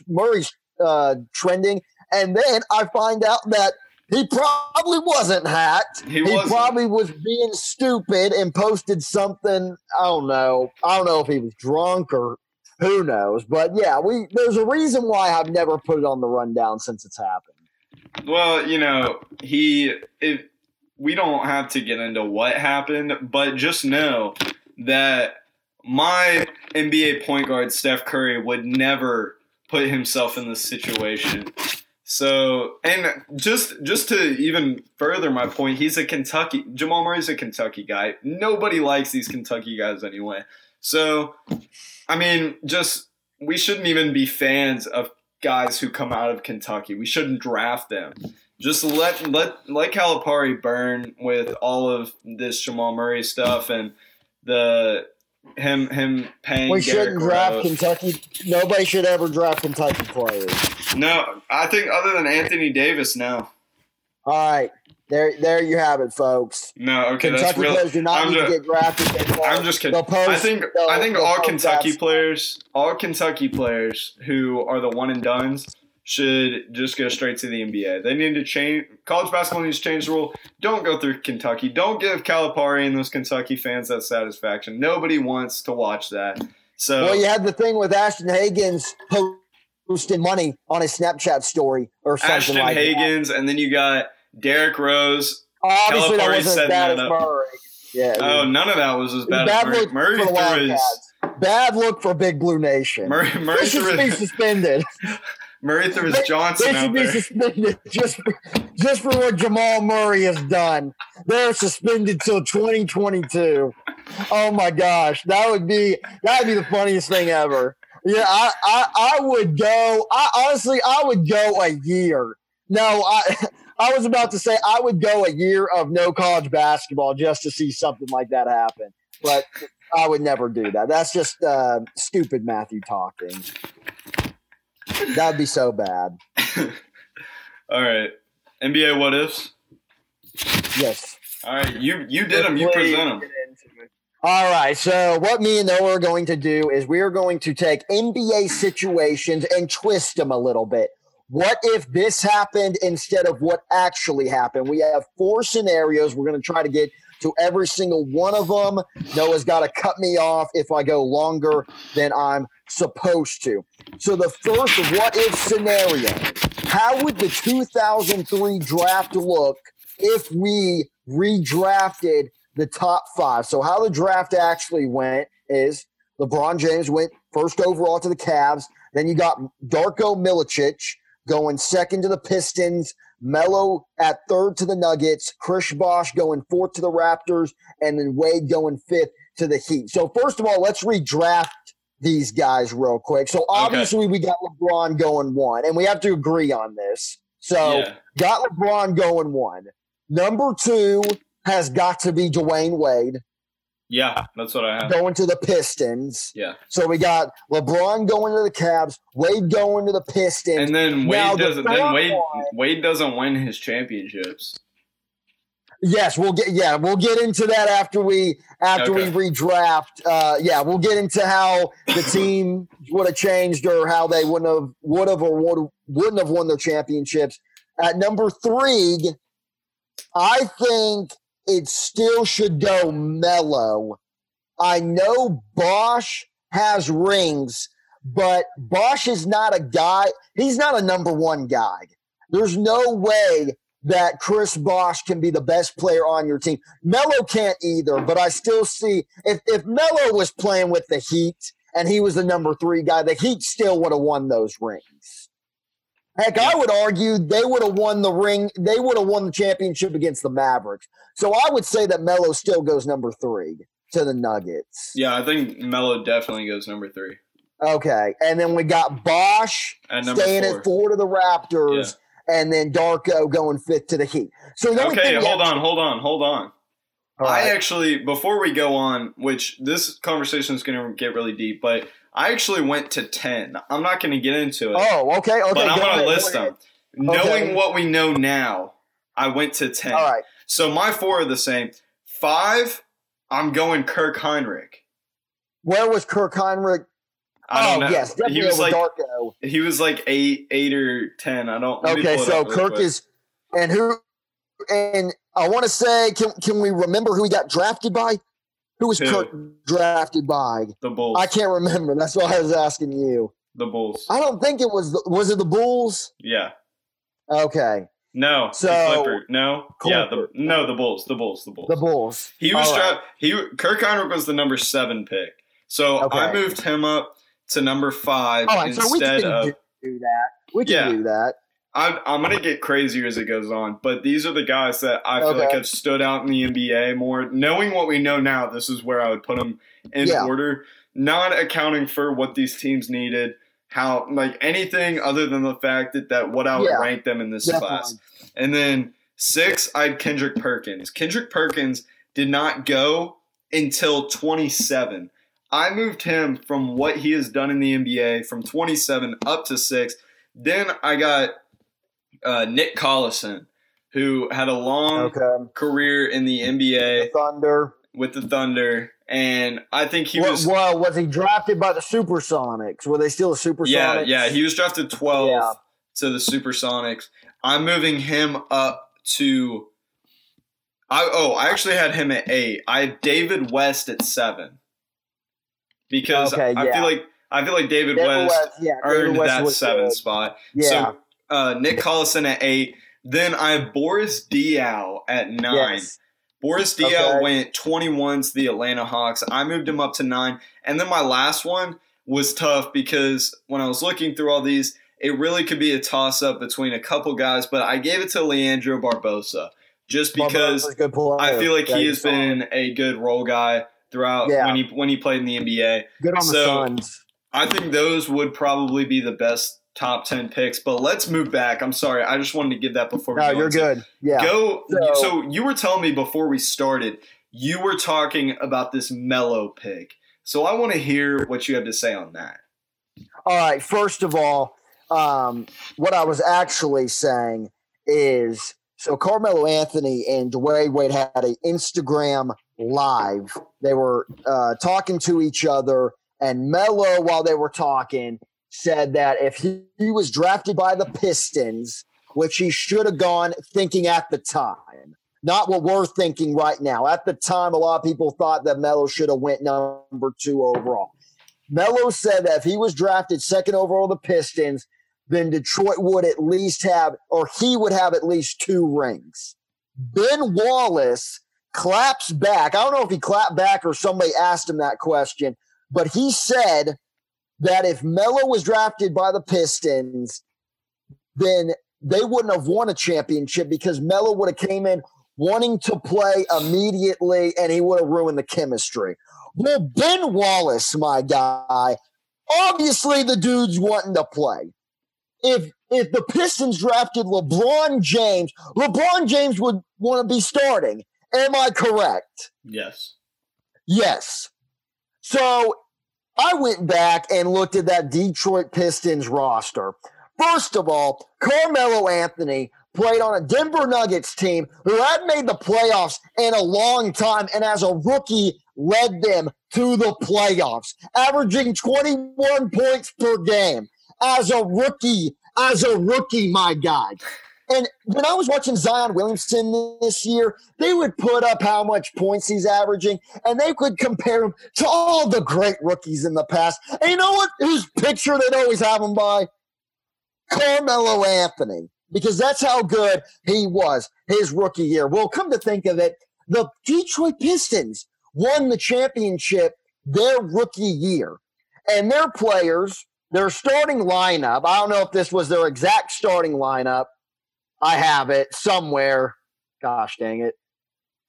Murray's uh, trending. And then I find out that he probably wasn't hacked. He wasn't. probably was being stupid and posted something. I don't know. I don't know if he was drunk or who knows? But yeah, we there's a reason why I've never put it on the rundown since it's happened. Well, you know, he if we don't have to get into what happened, but just know that my NBA point guard Steph Curry would never put himself in this situation. So, and just just to even further my point, he's a Kentucky Jamal Murray's a Kentucky guy. Nobody likes these Kentucky guys anyway. So, I mean, just we shouldn't even be fans of guys who come out of Kentucky. We shouldn't draft them. Just let let let Calipari burn with all of this Jamal Murray stuff and the him him paying. We shouldn't draft Rose. Kentucky. Nobody should ever draft Kentucky players. No, I think other than Anthony Davis, no, All right, there there you have it, folks. no. Okay, that's Kentucky real. players do not I'm need ju- to get drafted. I'm just kidding. post- I think I think all Kentucky that- players, all Kentucky players who are the one and dones should just go straight to the NBA. They need to change college basketball needs to change the rule. Don't go through Kentucky. Don't give Calipari and those Kentucky fans that satisfaction. Nobody wants to watch that. So Well, you had the thing with Ashton Hagans posting money on his Snapchat story or something Ashton like that. Hagans, and then you got Derrick Rose. Obviously, that Calipari wasn't as bad that as. Murray. Yeah. Oh, none of that was as bad, bad as Murray. Murray threw his Bad look for Big Blue Nation. Murray, Murray They should be suspended. Murray threw his They Johnson should be suspended just for, just for what Jamal Murray has done. They're suspended till 2022. Oh my gosh, that would be that would be the funniest thing ever. Yeah, I I, I would go. I honestly I would go a year. No, I I was about to say I would go a year of no college basketball just to see something like that happen, but. I would never do that. That's just uh, stupid Matthew talking. That'd be so bad. All right, NBA what ifs. Yes. All right, you you did them. You present them. All right. So what me and Noah are going to do is we are going to take NBA situations and twist them a little bit. What if this happened instead of what actually happened? We have four scenarios. We're going to try to get to every single one of them. Noah's got to cut me off if I go longer than I'm supposed to. So the first what if scenario, how would the 2003 draft look if we redrafted the top five. So how the draft actually went is LeBron James went first overall to the Cavs. Then you got Darko Milicic going second to the Pistons. Melo at third to the Nuggets. Chris Bosh going fourth to the Raptors, and then Wade going fifth to the Heat. So first of all, let's redraft these guys real quick. So obviously we got LeBron going one, and we have to agree on this. So Yeah. got LeBron going one. Number two has got to be Dwyane Wade Yeah, that's what I have. going to the Pistons. Yeah, So we got LeBron going to the Cavs, Wade going to the Pistons. and then Wade Now, doesn't. third Then Wade one- Wade doesn't win his championships. Yes, we'll get yeah, we'll get into that after we after Okay. we redraft. Uh, yeah, we'll get into how the team would have changed or how they wouldn't have would have or would wouldn't have won their championships. At number three, I think it still should go Melo. I know Bosh has rings, but Bosh is not a guy. He's not a number one guy. There's no way that Chris Bosh can be the best player on your team. Melo can't either, but I still see if if Melo was playing with the Heat and he was the number three guy, the Heat still would have won those rings. Heck, I would argue they would have won the ring. They would have won the championship against the Mavericks. So I would say that Melo still goes number three to the Nuggets. Yeah, I think Melo definitely goes number three. Okay, and then we got Bosh At staying four. at four to the Raptors, and then Darko going fifth to the Heat. So the only Okay, hold on, hold on, hold on. I actually, before we go on, which this conversation is going to get really deep, but I actually went to 10. I'm not going to get into it, Oh, okay, okay. but I'm going to list them. Knowing what we know now, I went to 10. All right. So my four are the same. Five, I'm going Kirk Hinrich. Where was Kirk Hinrich? I don't oh, know. yes, definitely he was like Darko. he was like eight, eight or ten. I don't. Okay, so Kirk is, and who, and I want to say, can can we remember who he got drafted by? Who was? Kirk drafted by? the Bulls. I can't remember. That's why I was asking you. The Bulls. I don't think it was. The, was it the Bulls? Yeah. Okay, No. So- Clipper. No. Yeah. The, no. The Bulls. The Bulls. The Bulls. the Bulls. He was All right. drafted. He Kirk Hinrich was the number seven pick. So Okay. I moved him up to number five All right, so we instead can of. do, that. We can Yeah. do that. I'm, I'm gonna get crazier as it goes on, but these are the guys that I feel like have stood out in the NBA more. Knowing what we know now, this is where I would put them in Yeah. order, not accounting for what these teams needed, how like anything other than the fact that, that what I would Yeah, rank them in this Definitely. class. And then six, I had Kendrick Perkins. Kendrick Perkins did not go until 27. I moved him from what he has done in the NBA from 27 up to six. Then I got uh, Nick Collison, who had a long Okay. career in the The NBA Thunder. with the Thunder, and I think he Well, was. well, was he drafted by the Supersonics? Were they still a Supersonics? Yeah, yeah, he was drafted 12 Yeah. to the Supersonics. I'm moving him up to. I oh, I actually had him at eight. I had David West at seven because Okay, I yeah. feel like I feel like David, David West, West, yeah, David earned West that seven good. spot. Yeah. So uh, Nick Collison at eight. Then I have Boris Diaw at nine. yes. Boris Diaw Okay. went 21 to the Atlanta Hawks. I moved him up to nine. And then my last one was tough because when I was looking through all these, it really could be a toss up between a couple guys, but I gave it to Leandro Barbosa just because Barbosa's a good player. I feel like Yeah, he has been a good role guy throughout Yeah. when he when he played in the NBA. good on the so- Suns. I think those would probably be the best top 10 picks, but let's move back. I'm sorry. I just wanted to give that before we No, you're good. Yeah. Go. So- So, you were telling me before we started, you were talking about this Melo pick. So I want to hear what you have to say on that. All right. First of all, um, what I was actually saying is so Carmelo Anthony and Dwyane Wade had an Instagram live. They were uh, talking to each other, and Melo, while they were talking, said that if he, he was drafted by the Pistons, which he should have gone thinking at the time, not what we're thinking right now. At the time, a lot of people thought that Melo should have went number two overall. Melo said that if he was drafted second overall the Pistons, then Detroit would at least have, or he would have at least two rings. Ben Wallace claps back. I don't know if he clapped back or somebody asked him that question, but he said that if Melo was drafted by the Pistons, then they wouldn't have won a championship because Melo would have came in wanting to play immediately and he would have ruined the chemistry. Well, Ben Wallace, my guy, obviously the dude's wanting to play. If if the Pistons drafted LeBron James, LeBron James would want to be starting. Am I correct? Yes. Yes. So I went back and looked at that Detroit Pistons roster. First of all, Carmelo Anthony played on a Denver Nuggets team who had made the playoffs in a long time and as a rookie led them to the playoffs, averaging 21 points per game as a rookie, as a rookie, my guy. And when I was watching Zion Williamson this year, they would put up how much points he's averaging, and they could compare him to all the great rookies in the past. And you know what? Whose picture they'd always have him by? Carmelo Anthony, because that's how good he was his rookie year. Well, come to think of it, the Detroit Pistons won the championship their rookie year. And their players, their starting lineup, I don't know if this was their exact starting lineup. I have it somewhere. Gosh dang it.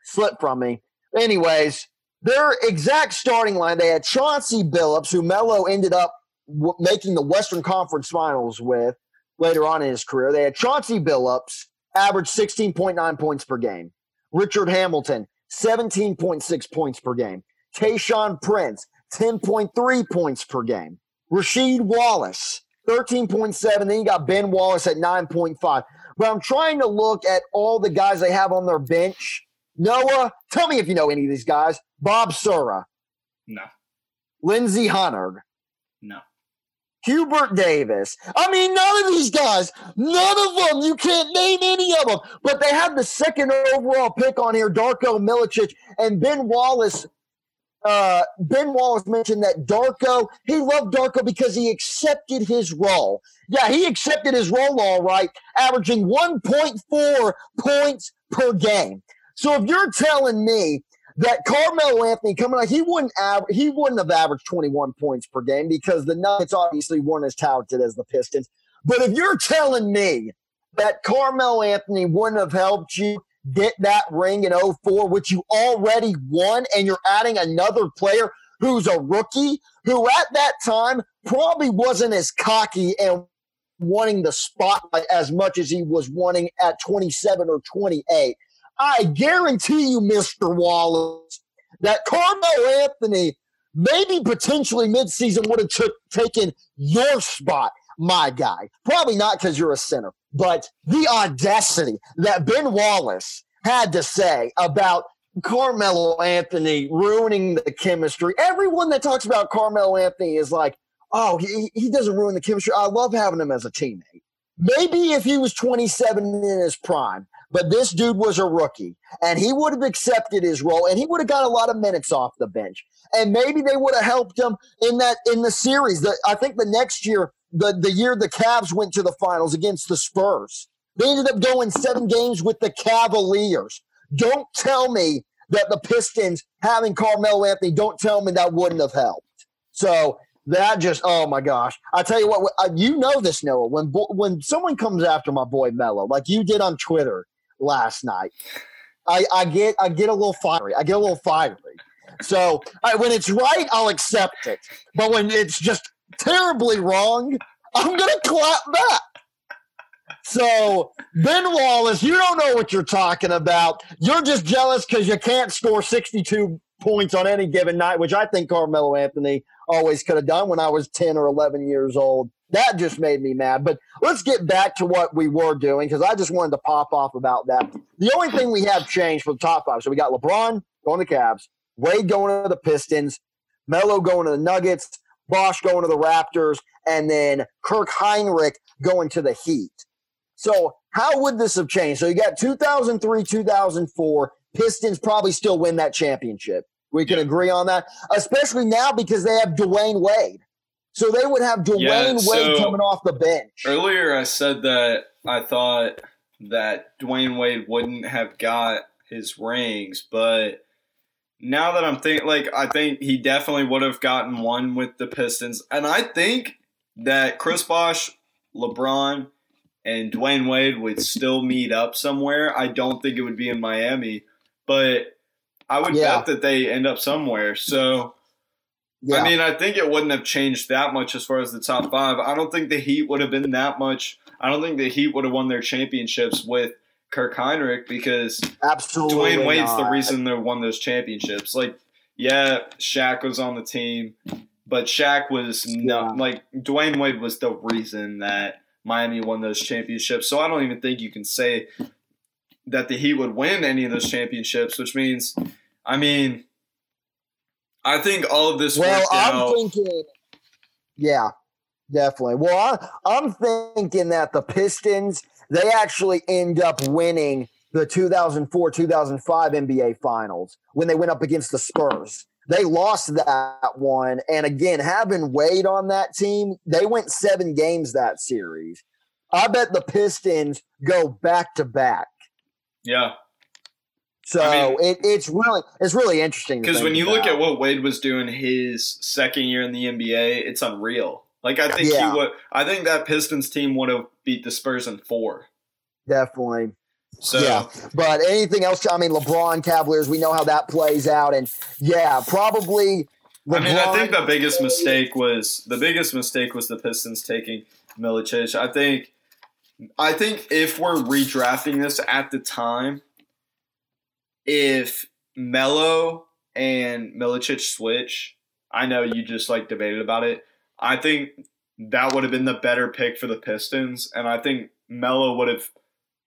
Slipped from me. Anyways, their exact starting line, they had Chauncey Billups, who Melo ended up w- making the Western Conference Finals with later on in his career. They had Chauncey Billups, averaged 16.9 points per game. Richard Hamilton, 17.6 points per game. Tayshaun Prince, 10.3 points per game. Rasheed Wallace, 13.7. Then you got Ben Wallace at 9.5. But I'm trying to look at all the guys they have on their bench. Noah, tell me if you know any of these guys. Bob Sura, No, Lindsey Hunter, no. Hubert Davis. I mean, none of these guys, none of them, you can't name any of them. But they have the second overall pick on here, Darko Milicic and Ben Wallace. Uh, ben Wallace mentioned that Darko, he loved Darko because he accepted his role. Yeah, he accepted his role all right, averaging 1.4 points per game. So if you're telling me that Carmelo Anthony coming out, he wouldn't av- he wouldn't have averaged 21 points per game because the Nuggets obviously weren't as talented as the Pistons. But if you're telling me that Carmelo Anthony wouldn't have helped you get that ring in 04, which you already won, and you're adding another player who's a rookie, who at that time probably wasn't as cocky and wanting the spotlight as much as he was wanting at 27 or 28. I guarantee you, Mr. Wallace, that Carmelo Anthony maybe potentially midseason would have took, taken your spot, my guy. Probably not because you're a center, but the audacity that Ben Wallace had to say about Carmelo Anthony ruining the chemistry. Everyone that talks about Carmelo Anthony is like, oh, he, he doesn't ruin the chemistry. I love having him as a teammate. Maybe if he was 27 in his prime, but this dude was a rookie and he would have accepted his role and he would have got a lot of minutes off the bench. And maybe they would have helped him in that in the series. The, I think the next year, the, the year the Cavs went to the finals against the Spurs, they ended up going seven games with the Cavaliers. Don't tell me that the Pistons having Carmelo Anthony, don't tell me that wouldn't have helped. So that just, oh my gosh! I tell you what, uh, you know this, Noah. When when someone comes after my boy Melo, like you did on Twitter last night, I, I get I get a little fiery. I get a little fiery. So I, when it's right, I'll accept it. But when it's just terribly wrong, I'm gonna clap back. So Ben Wallace, you don't know what you're talking about. You're just jealous because you can't score 62 points on any given night, which I think Carmelo Anthony always could have done when I was 10 or 11 years old. That just made me mad. But let's get back to what we were doing because I just wanted to pop off about that. The only thing we have changed for the top five. So we got LeBron going to the Cavs, Wade going to the Pistons, Melo going to the Nuggets, Bosh going to the Raptors, and then Kirk Hinrich going to the Heat. So how would this have changed? So you got 2003, 2004. Pistons probably still win that championship. We can Yeah. agree on that, especially now because they have Dwyane Wade. So they would have Dwyane Yeah, Wade so- coming off the bench. Earlier, I said that I thought that Dwyane Wade wouldn't have got his rings, but now that I'm thinking, like, I think he definitely would have gotten one with the Pistons, and I think that Chris Bosh, LeBron, and Dwyane Wade would still meet up somewhere. I don't think it would be in Miami, but I would Yeah. bet that they end up somewhere. So. Yeah. I mean, I think it wouldn't have changed that much as far as the top five. I don't think the Heat would have been that much. I don't think the Heat would have won their championships with Kirk Hinrich because Absolutely. Dwyane Wade's the reason they won those championships. Like, yeah, Shaq was on the team, but Shaq was no Yeah. like Dwyane Wade was the reason that Miami won those championships. So I don't even think you can say that the Heat would win any of those championships, which means, I mean, I think all of this Well, I'm out. thinking, yeah, definitely. Well, I, I'm thinking that the Pistons they actually end up winning the 2004 2005 NBA Finals when they went up against the Spurs. They lost that one. And again, having Wade on that team, they went seven games that series. I bet the Pistons go back to back. Yeah, So I mean- it, it's really it's really interesting because when you look at what Wade was doing his second year in the NBA, it's unreal. Like I think Yeah. he would. I think that Pistons team would have beat the Spurs in four. definitely. So Yeah, but anything else? I mean, LeBron Cavaliers. We know how that plays out, and yeah, probably. LeBron, I mean, I think the biggest mistake was the biggest mistake was the Pistons taking Milicic. I think, I think if we're redrafting this at the time, if Melo and Milicic switch, I know you just like debated about it. I think that would have been the better pick for the Pistons, and I think Melo would have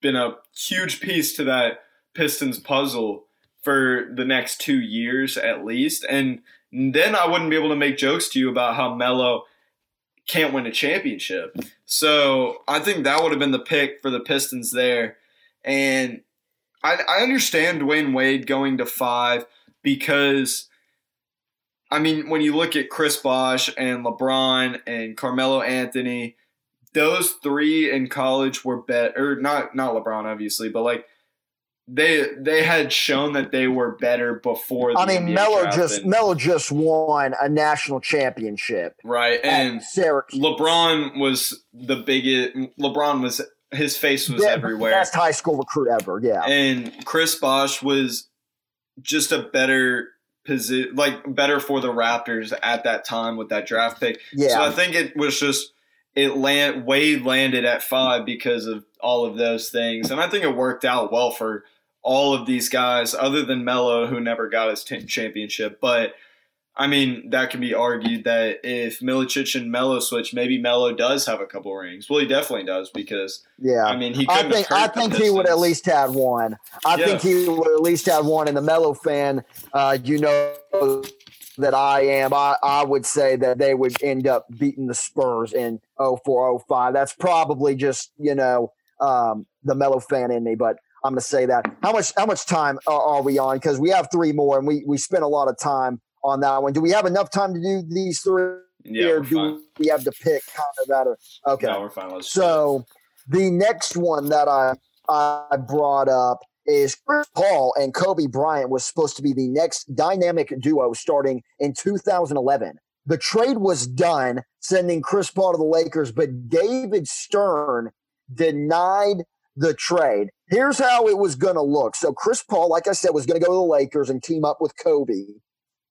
been a huge piece to that Pistons puzzle for the next two years at least, and then I wouldn't be able to make jokes to you about how Melo can't win a championship. So I think that would have been the pick for the Pistons there. And I, I understand Dwyane Wade going to five because, I mean, when you look at Chris Bosh and LeBron and Carmelo Anthony, those three in college were better. Not not LeBron, obviously, but like they they had shown that they were better before. The I mean, NBA Melo just and- Melo just won a national championship right, and Syracuse. LeBron was the biggest. LeBron was his face was Be- everywhere, Best high school recruit ever. Yeah, and Chris Bosh was just a better position, like better for the Raptors at that time with that draft pick. yeah. So I think it was just it land Wade landed at five because of all of those things, and I think it worked out well for all of these guys, other than Melo, who never got his t- championship. But I mean, that can be argued that if Milicic and Melo switch, maybe Melo does have a couple rings. Well, he definitely does because yeah. I mean he. I think I think he would at least have one. I Yeah. think he would at least have one. And the Melo fan, uh, you know that I am. I, I would say that they would end up beating the Spurs in 0405. That's probably just you know um, the Melo fan in me, but I'm going to say that. How much how much time are, are we on? Because we have three more, and we we spent a lot of time on that one. Do we have enough time to do these three? Yeah, or do fine. we have to pick kind of okay. No, we're fine. Let's So the next one that I I brought up is Chris Paul and Kobe Bryant was supposed to be the next dynamic duo starting in 2011. The trade was done, sending Chris Paul to the Lakers, but David Stern denied the trade. Here's how it was going to look. So Chris Paul, like I said, was going to go to the Lakers and team up with Kobe.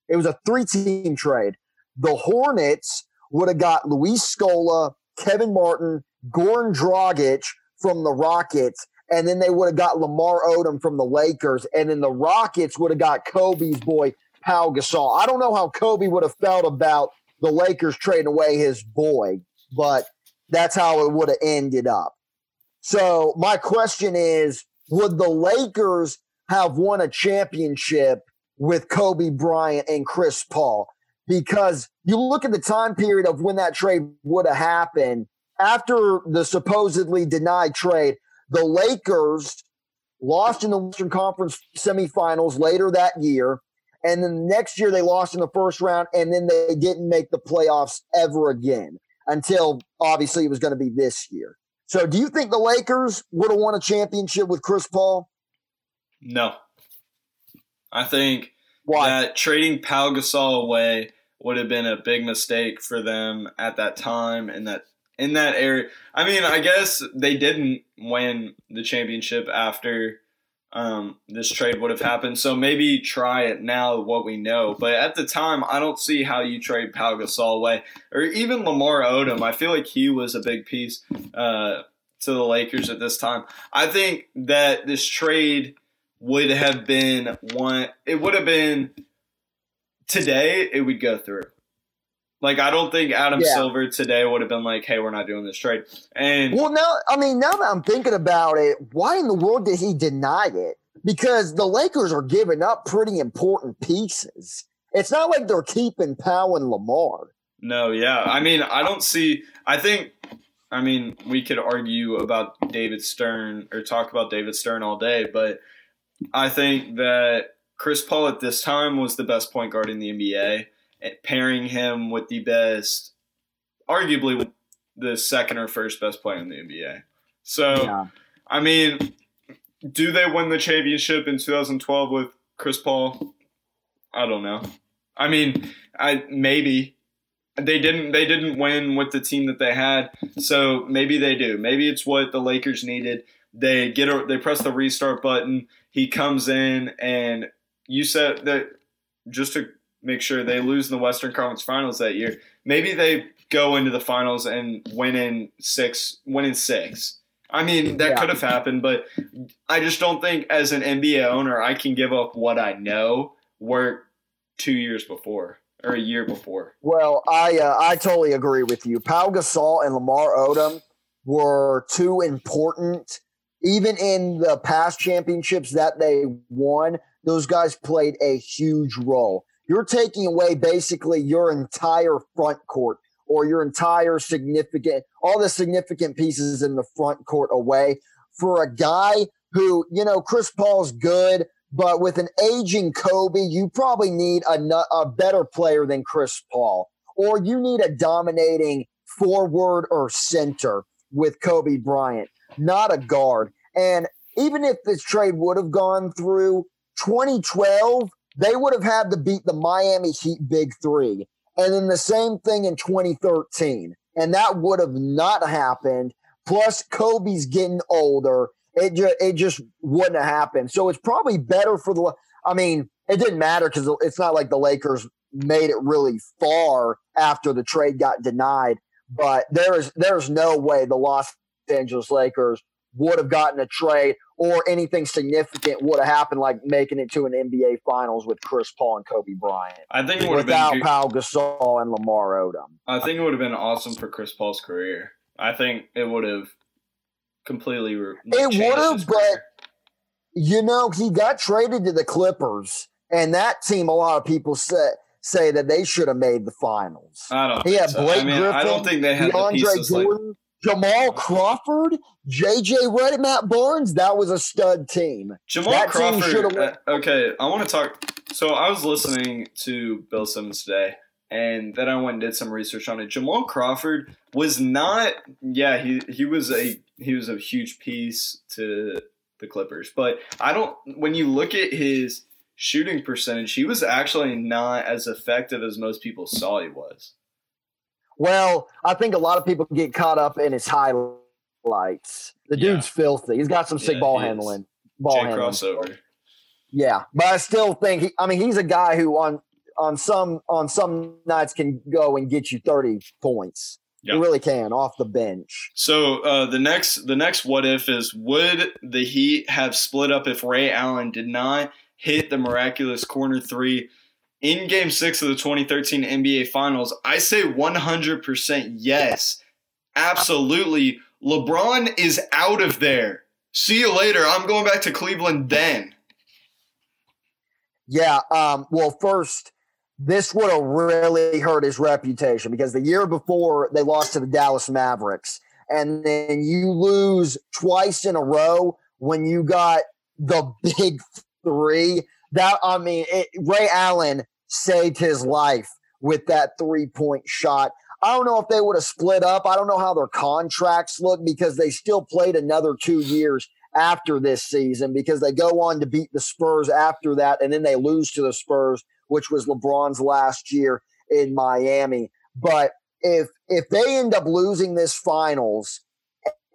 It was a three-team trade. The Hornets would have got Luis Scola, Kevin Martin, Goran Dragic from the Rockets, and then they would have got Lamar Odom from the Lakers, and then the Rockets would have got Kobe's boy Pau Gasol. I don't know how Kobe would have felt about the Lakers trading away his boy, but that's how it would have ended up. So my question is, would the Lakers have won a championship with Kobe Bryant and Chris Paul? Because you look at the time period of when that trade would have happened after the supposedly denied trade, the Lakers lost in the Western Conference semifinals later that year. And then the next year they lost in the first round, and then they didn't make the playoffs ever again until obviously it was going to be this year. So, do you think the Lakers would have won a championship with Chris Paul? No. I think Why? that trading Pau Gasol away would have been a big mistake for them at that time and that in that area. I mean, I guess they didn't win the championship after um, this trade would have happened. So maybe try it now, what we know. But at the time, I don't see how you trade Pau Gasol away or even Lamar Odom. I feel like he was a big piece uh, to the Lakers at this time. I think that this trade would have been one. It would have been today. It would go through. Like I don't think Adam Yeah. Silver today would have been like, "Hey, we're not doing this trade." And Well, now, I mean, now that I'm thinking about it, why in the world did he deny it? Because the Lakers are giving up pretty important pieces. It's not like they're keeping Pau and Lamar. no, yeah, I mean, I don't see. I think I mean, we could argue about David Stern or talk about David Stern all day, but I think that Chris Paul at this time was the best point guard in the NBA, eh, pairing him with the best, arguably the second or first best player in the NBA. So, Yeah. I mean, do they win the championship in 2012 with Chris Paul? I don't know. I mean, I maybe they didn't they didn't win with the team that they had, so maybe they do. Maybe it's what the Lakers needed. They get a, they press the restart button. He comes in and you said that just to make sure they lose in the Western Conference Finals that year. Maybe they go into the finals and win in six, win in six. I mean, that Yeah. could have happened, but I just don't think as an NBA owner I can give up what I know worked two years before or a year before. Well, I uh, I totally agree with you. Pau Gasol and Lamar Odom were too important. Even in the past championships that they won, those guys played a huge role. You're taking away basically your entire front court or your entire significant, all the significant pieces in the front court away for a guy who, you know, Chris Paul's good, but with an aging Kobe, you probably need a, a better player than Chris Paul, or you need a dominating forward or center with Kobe Bryant, not a guard. And even if this trade would have gone through 2012, they would have had to beat the Miami Heat Big Three. And then the same thing in 2013. And that would have not happened. Plus, Kobe's getting older. It, ju- it just wouldn't have happened. So it's probably better for the. I mean, it didn't matter because it's not like the Lakers made it really far after the trade got denied. But there's there's no way the Los Angeles Lakers would have gotten a trade or anything significant would have happened, like making it to an NBA Finals with Chris Paul and Kobe Bryant I think it would have without been. Pau Gasol and Lamar Odom. I think it would have been awesome for Chris Paul's career. I think it would have completely. Re- It would have, but you know, he got traded to the Clippers, and that team, a lot of people say say that they should have made the finals. I don't. He think had so. Blake I mean, Griffin, I don't think they had the DeAndre pieces like Jordan, Jamal Crawford, JJ Redick, Matt Barnes. That was a stud team. Jamal That Crawford. should've uh, okay, I want to talk. So I was listening to Bill Simmons today, and then I went and did some research on it. Jamal Crawford was not. Yeah, he he was a he was a huge piece to the Clippers, but I don't. When you look at his shooting percentage, he was actually not as effective as most people saw he was. Well, I think a lot of people get caught up in his highlights. The Yeah. dude's filthy. He's got some sick Yeah, ball is. handling. Ball Jay handling. crossover. Yeah, but I still think he. I mean, he's a guy who on on some on some nights can go and get you thirty points. He really can off the bench. So uh, the next the next what if is would the Heat have split up if Ray Allen did not hit the miraculous corner three in Game Six of the 2013 NBA Finals? I say 100% yes, absolutely. LeBron is out of there. See you later. I'm going back to Cleveland then. Yeah. Um, well, first, this would have really hurt his reputation because the year before they lost to the Dallas Mavericks, and then you lose twice in a row when you got the big three. That I mean, it, Ray Allen saved his life with that three point shot. I don't know if they would have split up. I don't know how their contracts look because they still played another two years after this season because they go on to beat the Spurs after that, and then they lose to the Spurs, which was LeBron's last year in Miami. But if if they end up losing this finals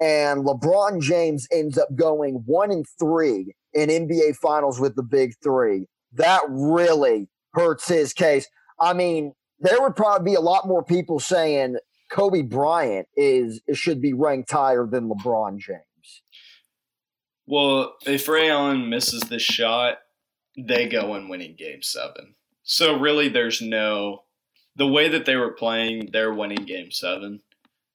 and LeBron James ends up going one and three in NBA finals with the big three, that really hurts his case. I mean, there would probably be a lot more people saying Kobe Bryant is should be ranked higher than LeBron James. Well, if Ray Allen misses this shot, they go and winning game seven. So really there's no the way that they were playing, they're winning game seven.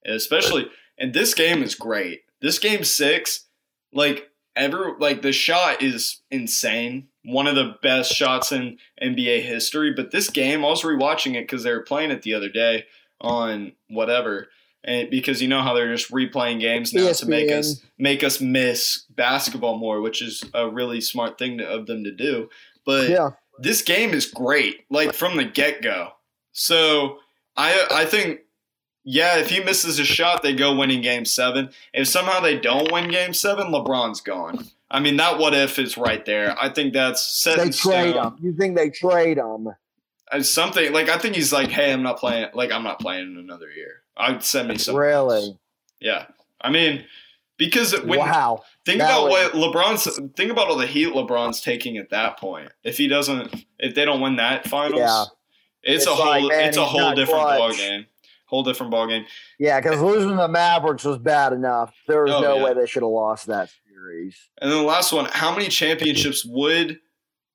Especially and this game is great. This game six, like ever like the shot is insane. One of the best shots in NBA history. But this game, I was rewatching it because they were playing it the other day on whatever. and because you know how they're just replaying games now to make us make us miss basketball more, which is a really smart thing to, of them to do. But Yeah. this game is great, like from the get go. So I I think yeah, if he misses a shot, they go winning game seven. If somehow they don't win game seven, LeBron's gone. I mean that what if is right there. I think that's set They in trade stone. him. You think they trade him? As uh, something like I think he's like, hey, I'm not playing. Like I'm not playing in another year. I'd send me some. Really? Yeah, I mean, because when wow. think That about would- what LeBron's think about all the heat LeBron's taking at that point. If he doesn't, if they don't win that finals, Yeah. it's, It's a like, whole man, it's a whole different ball game. Whole different ball game. Yeah, because losing the Mavericks was bad enough. There was Oh, no yeah. way they should have lost that And then the last one, how many championships would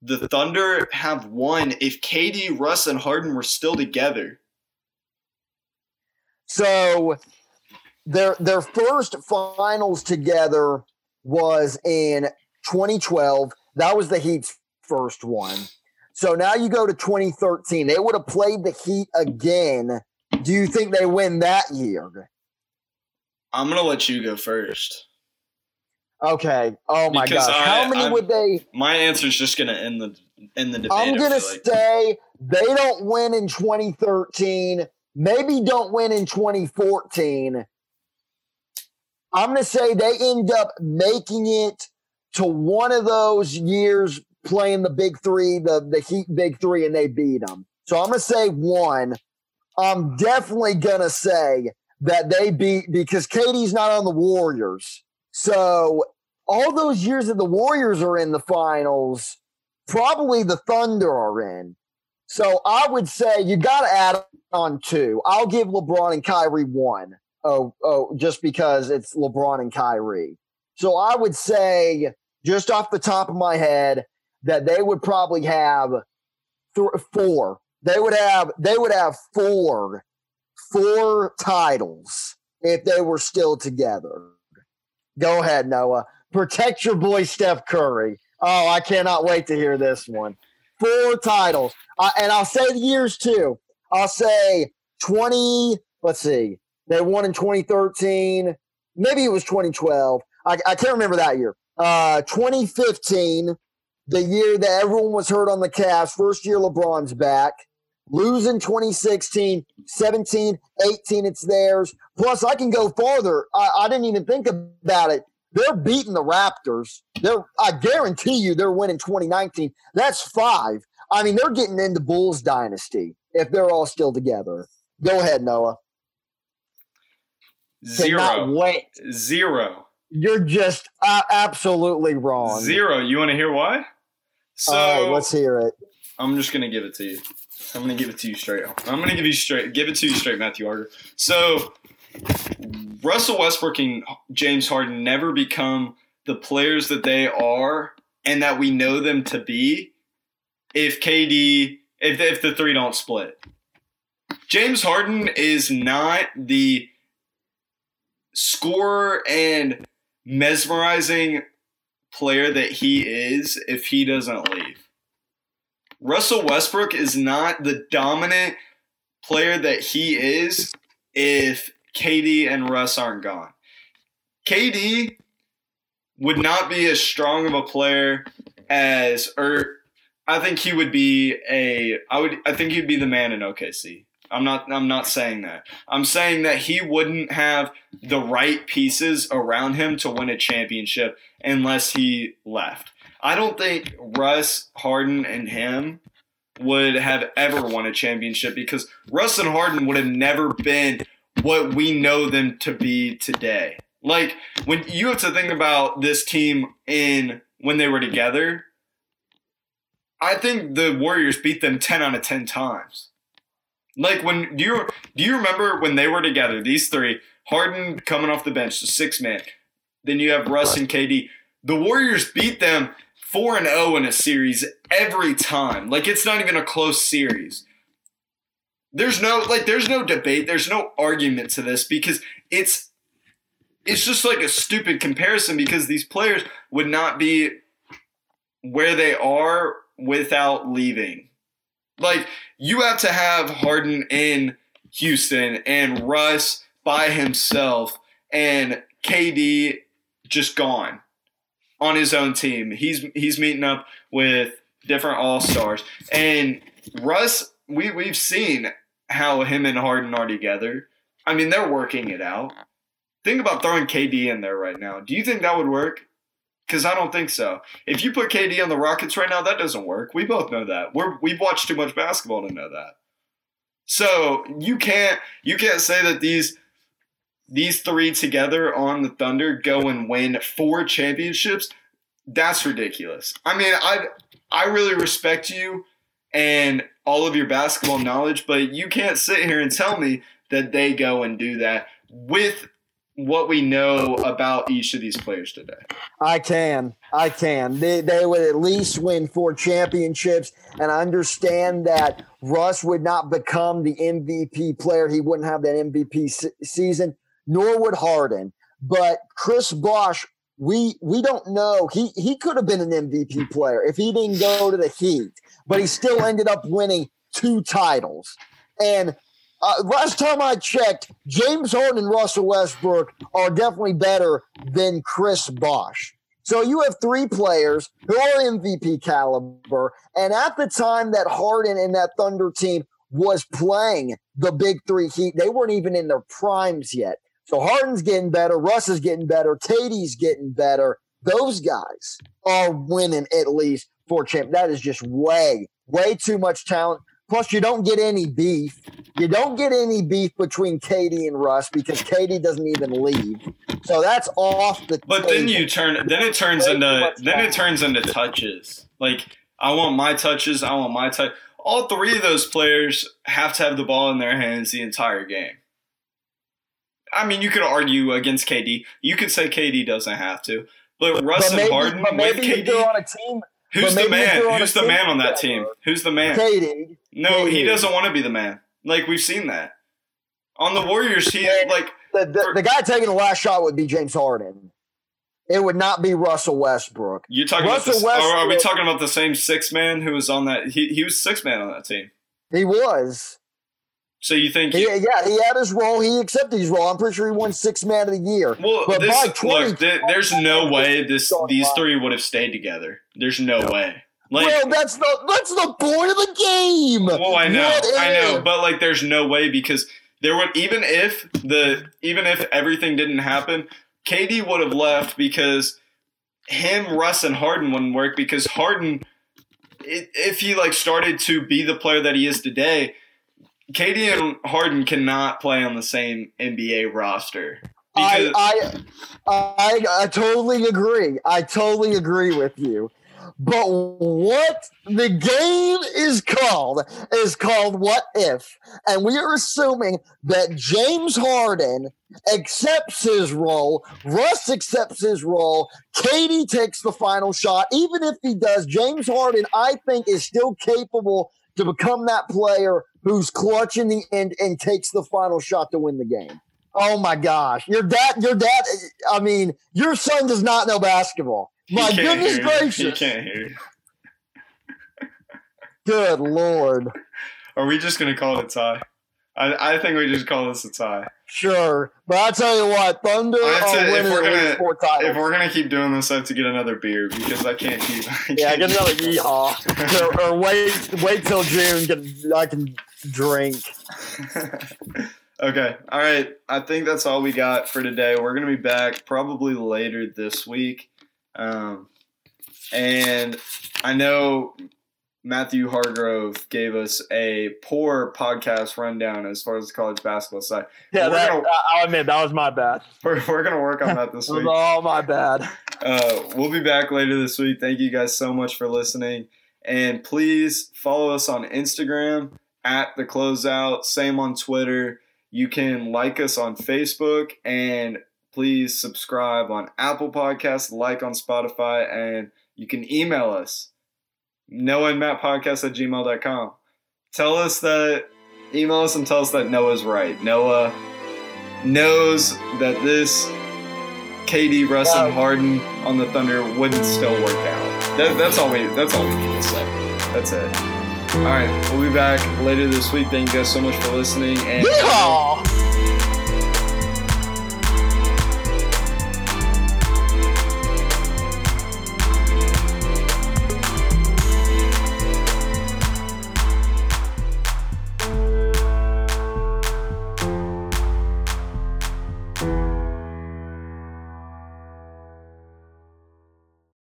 the Thunder have won if KD, Russ, and Harden were still together? So their their first finals together was in 2012. That was the Heat's first one. So now you go to 2013. They would have played the Heat again. Do you think they win that year? I'm gonna let you go first. Okay. Oh my Because gosh. I- How many I'm- would they? My answer is just gonna end the end the debate. I'm feel like. say they don't win in 2013. Maybe don't win in 2014. I'm gonna say they end up making it to one of those years playing the big three, the the Heat big three, and they beat them. So I'm gonna say one. I'm definitely gonna say that they beat because KD's not on the Warriors. So all those years that the Warriors are in the finals, probably the Thunder are in. So I would say you got to add on two. I'll give LeBron and Kyrie one. Oh, oh, just because it's LeBron and Kyrie. So I would say, just off the top of my head, that they would probably have th- four. They would have they would have four four titles if they were still together. Go ahead, Noah. Protect your boy Steph Curry. Oh, I cannot wait to hear this one. Four titles. Uh, and I'll say the years too. I'll say 20, let's see. They won in 2013. Maybe it was 2012. I, I can't remember that year. Uh, 2015, the year that everyone was hurt on the Cavs. First year LeBron's back. Losing 2016, 17, 18, it's theirs. Plus, I can go farther. I, I didn't even think about it. They're beating the Raptors. They're, I guarantee you, they're winning 2019. That's five. I mean, they're getting into Bulls dynasty if they're all still together. Go ahead, Noah. Zero. wait. Zero. You're just uh, absolutely wrong. Zero. You want to hear why? So right, let's hear it. I'm just gonna give it to you. I'm gonna give it to you straight. I'm gonna give you straight. Give it to you straight, Matthew Hargrove. So Russell Westbrook and James Harden never become the players that they are and that we know them to be if KD if if the three don't split. James Harden is not the scorer and mesmerizing player that he is if he doesn't leave. Russell Westbrook is not the dominant player that he is if KD and Russ aren't gone. KD would not be as strong of a player as or I think he would be a I would I think he'd be the man in OKC. I'm not I'm not saying that. I'm saying that he wouldn't have the right pieces around him to win a championship unless he left. I don't think Russ, Harden, and him would have ever won a championship because Russ and Harden would have never been what we know them to be today. Like when you have to think about this team in when they were together, I think the Warriors beat them 10 out of 10 times. Like when do you do you remember when they were together, these three, Harden coming off the bench, the six man. Then you have Russ and KD. The Warriors beat them 4 and 0 in a series every time. Like it's not even a close series. There's no like there's no debate, there's no argument to this because it's it's just like a stupid comparison because these players would not be where they are without leaving. Like you have to have Harden in Houston and Russ by himself and KD just gone on his own team. He's he's meeting up with different all stars. And Russ, we we've seen how him and Harden are together. I mean, they're working it out. Think about throwing KD in there right now. Do you think that would work? Because I don't think so. If you put KD on the Rockets right now, that doesn't work. We both know that. We're we've watched too much basketball to know that. So you can't you can't say that these these three together on the Thunder go and win four championships. That's ridiculous. I mean, I I really respect you and all of your basketball knowledge, but you can't sit here and tell me that they go and do that with what we know about each of these players today. I can. I can. They, they would at least win four championships. And I understand that Russ would not become the MVP player. He wouldn't have that MVP se- season, nor would Harden. But Chris Bosh, we we don't know. He he could have been an MVP player if he didn't go to the Heat, but he still ended up winning two titles. And uh, last time I checked, James Harden and Russell Westbrook are definitely better than Chris Bosh. So you have three players who are MVP caliber, and at the time that Harden and that Thunder team was playing the Big Three Heat, they weren't even in their primes yet. So Harden's getting better, Russ is getting better, KD's getting better. Those guys are winning at least four champ. That is just way, way too much talent. Plus, you don't get any beef. You don't get any beef between KD and Russ because KD doesn't even leave. So that's off the. But then you turn then it turns Way into then it turns into touches. Like I want my touches, I want my touch. All three of those players have to have the ball in their hands the entire game. I mean, you could argue against KD. You could say KD doesn't have to. But Russ But and Harden but with maybe they're KD, on a team, who's the man? they're on a Who's the man on that team? Who's the man? KD. No, he doesn't want to be the man. Like we've seen that. On the Warriors, he Yeah. like The, the, the guy taking the last shot would be James Harden. It would not be Russell Westbrook. you're talking Russell about. This, or are we talking about the same six man who was on that? He he was six man on that team. He was. So you think? He, yeah, he had his role. He accepted his role. I'm pretty sure he won six man of the year. Well, But this, by 20 look, th- there's no way this these three would have stayed together. There's no way. Like, well, that's the that's the point of the game. well, I know, What I know, but like, there's no way because there would even if the even if everything didn't happen, KD would have left because him, Russ, and Harden wouldn't work because Harden, if he like started to be the player that he is today. KD and Harden cannot play on the same NBA roster. Because, I, I I I totally agree. I totally agree with you. But what the game is called is called What If. And we are assuming that James Harden accepts his role, Russ accepts his role, KD takes the final shot. Even if he does, James Harden, I think, is still capable to become that player who's clutch in the end and takes the final shot to win the game. Oh my gosh. Your dad, your dad, I mean, your son does not know basketball. My goodness gracious. you. He can't hear. Good Lord. Are we just gonna call it a tie? I, I think we just call this a tie. Sure. But I'll tell you what, Thunder I are if winning we're at least gonna- four titles. If we're gonna keep doing this, I have to get another beer because I can't keep. I yeah, can't get another yeehaw. or, or wait wait till June can I can drink. okay, all right. I think that's all we got for today. We're gonna be back probably later this week, um, and I know Matthew Hargrove gave us a poor podcast rundown as far as the college basketball side. Yeah, We're that, gonna- I'll admit that was my bad. We're, we're gonna work on that this That was week. all my bad. Uh, we'll be back later this week. Thank you guys so much for listening. And please follow us on Instagram at the closeout. Same on Twitter. You can like us on Facebook and please subscribe on Apple Podcasts, like on Spotify, and you can email us. Noah and Matt podcast at gmail.com. Tell us that email us and tell us that Noah's right. Noah knows that this KD, Russ, and Harden on the Thunder wouldn't still work out. That, that's all we. That's all we need to say. That's it. All right, we'll be back later this week. Thank you guys so much for listening. And Yeehaw!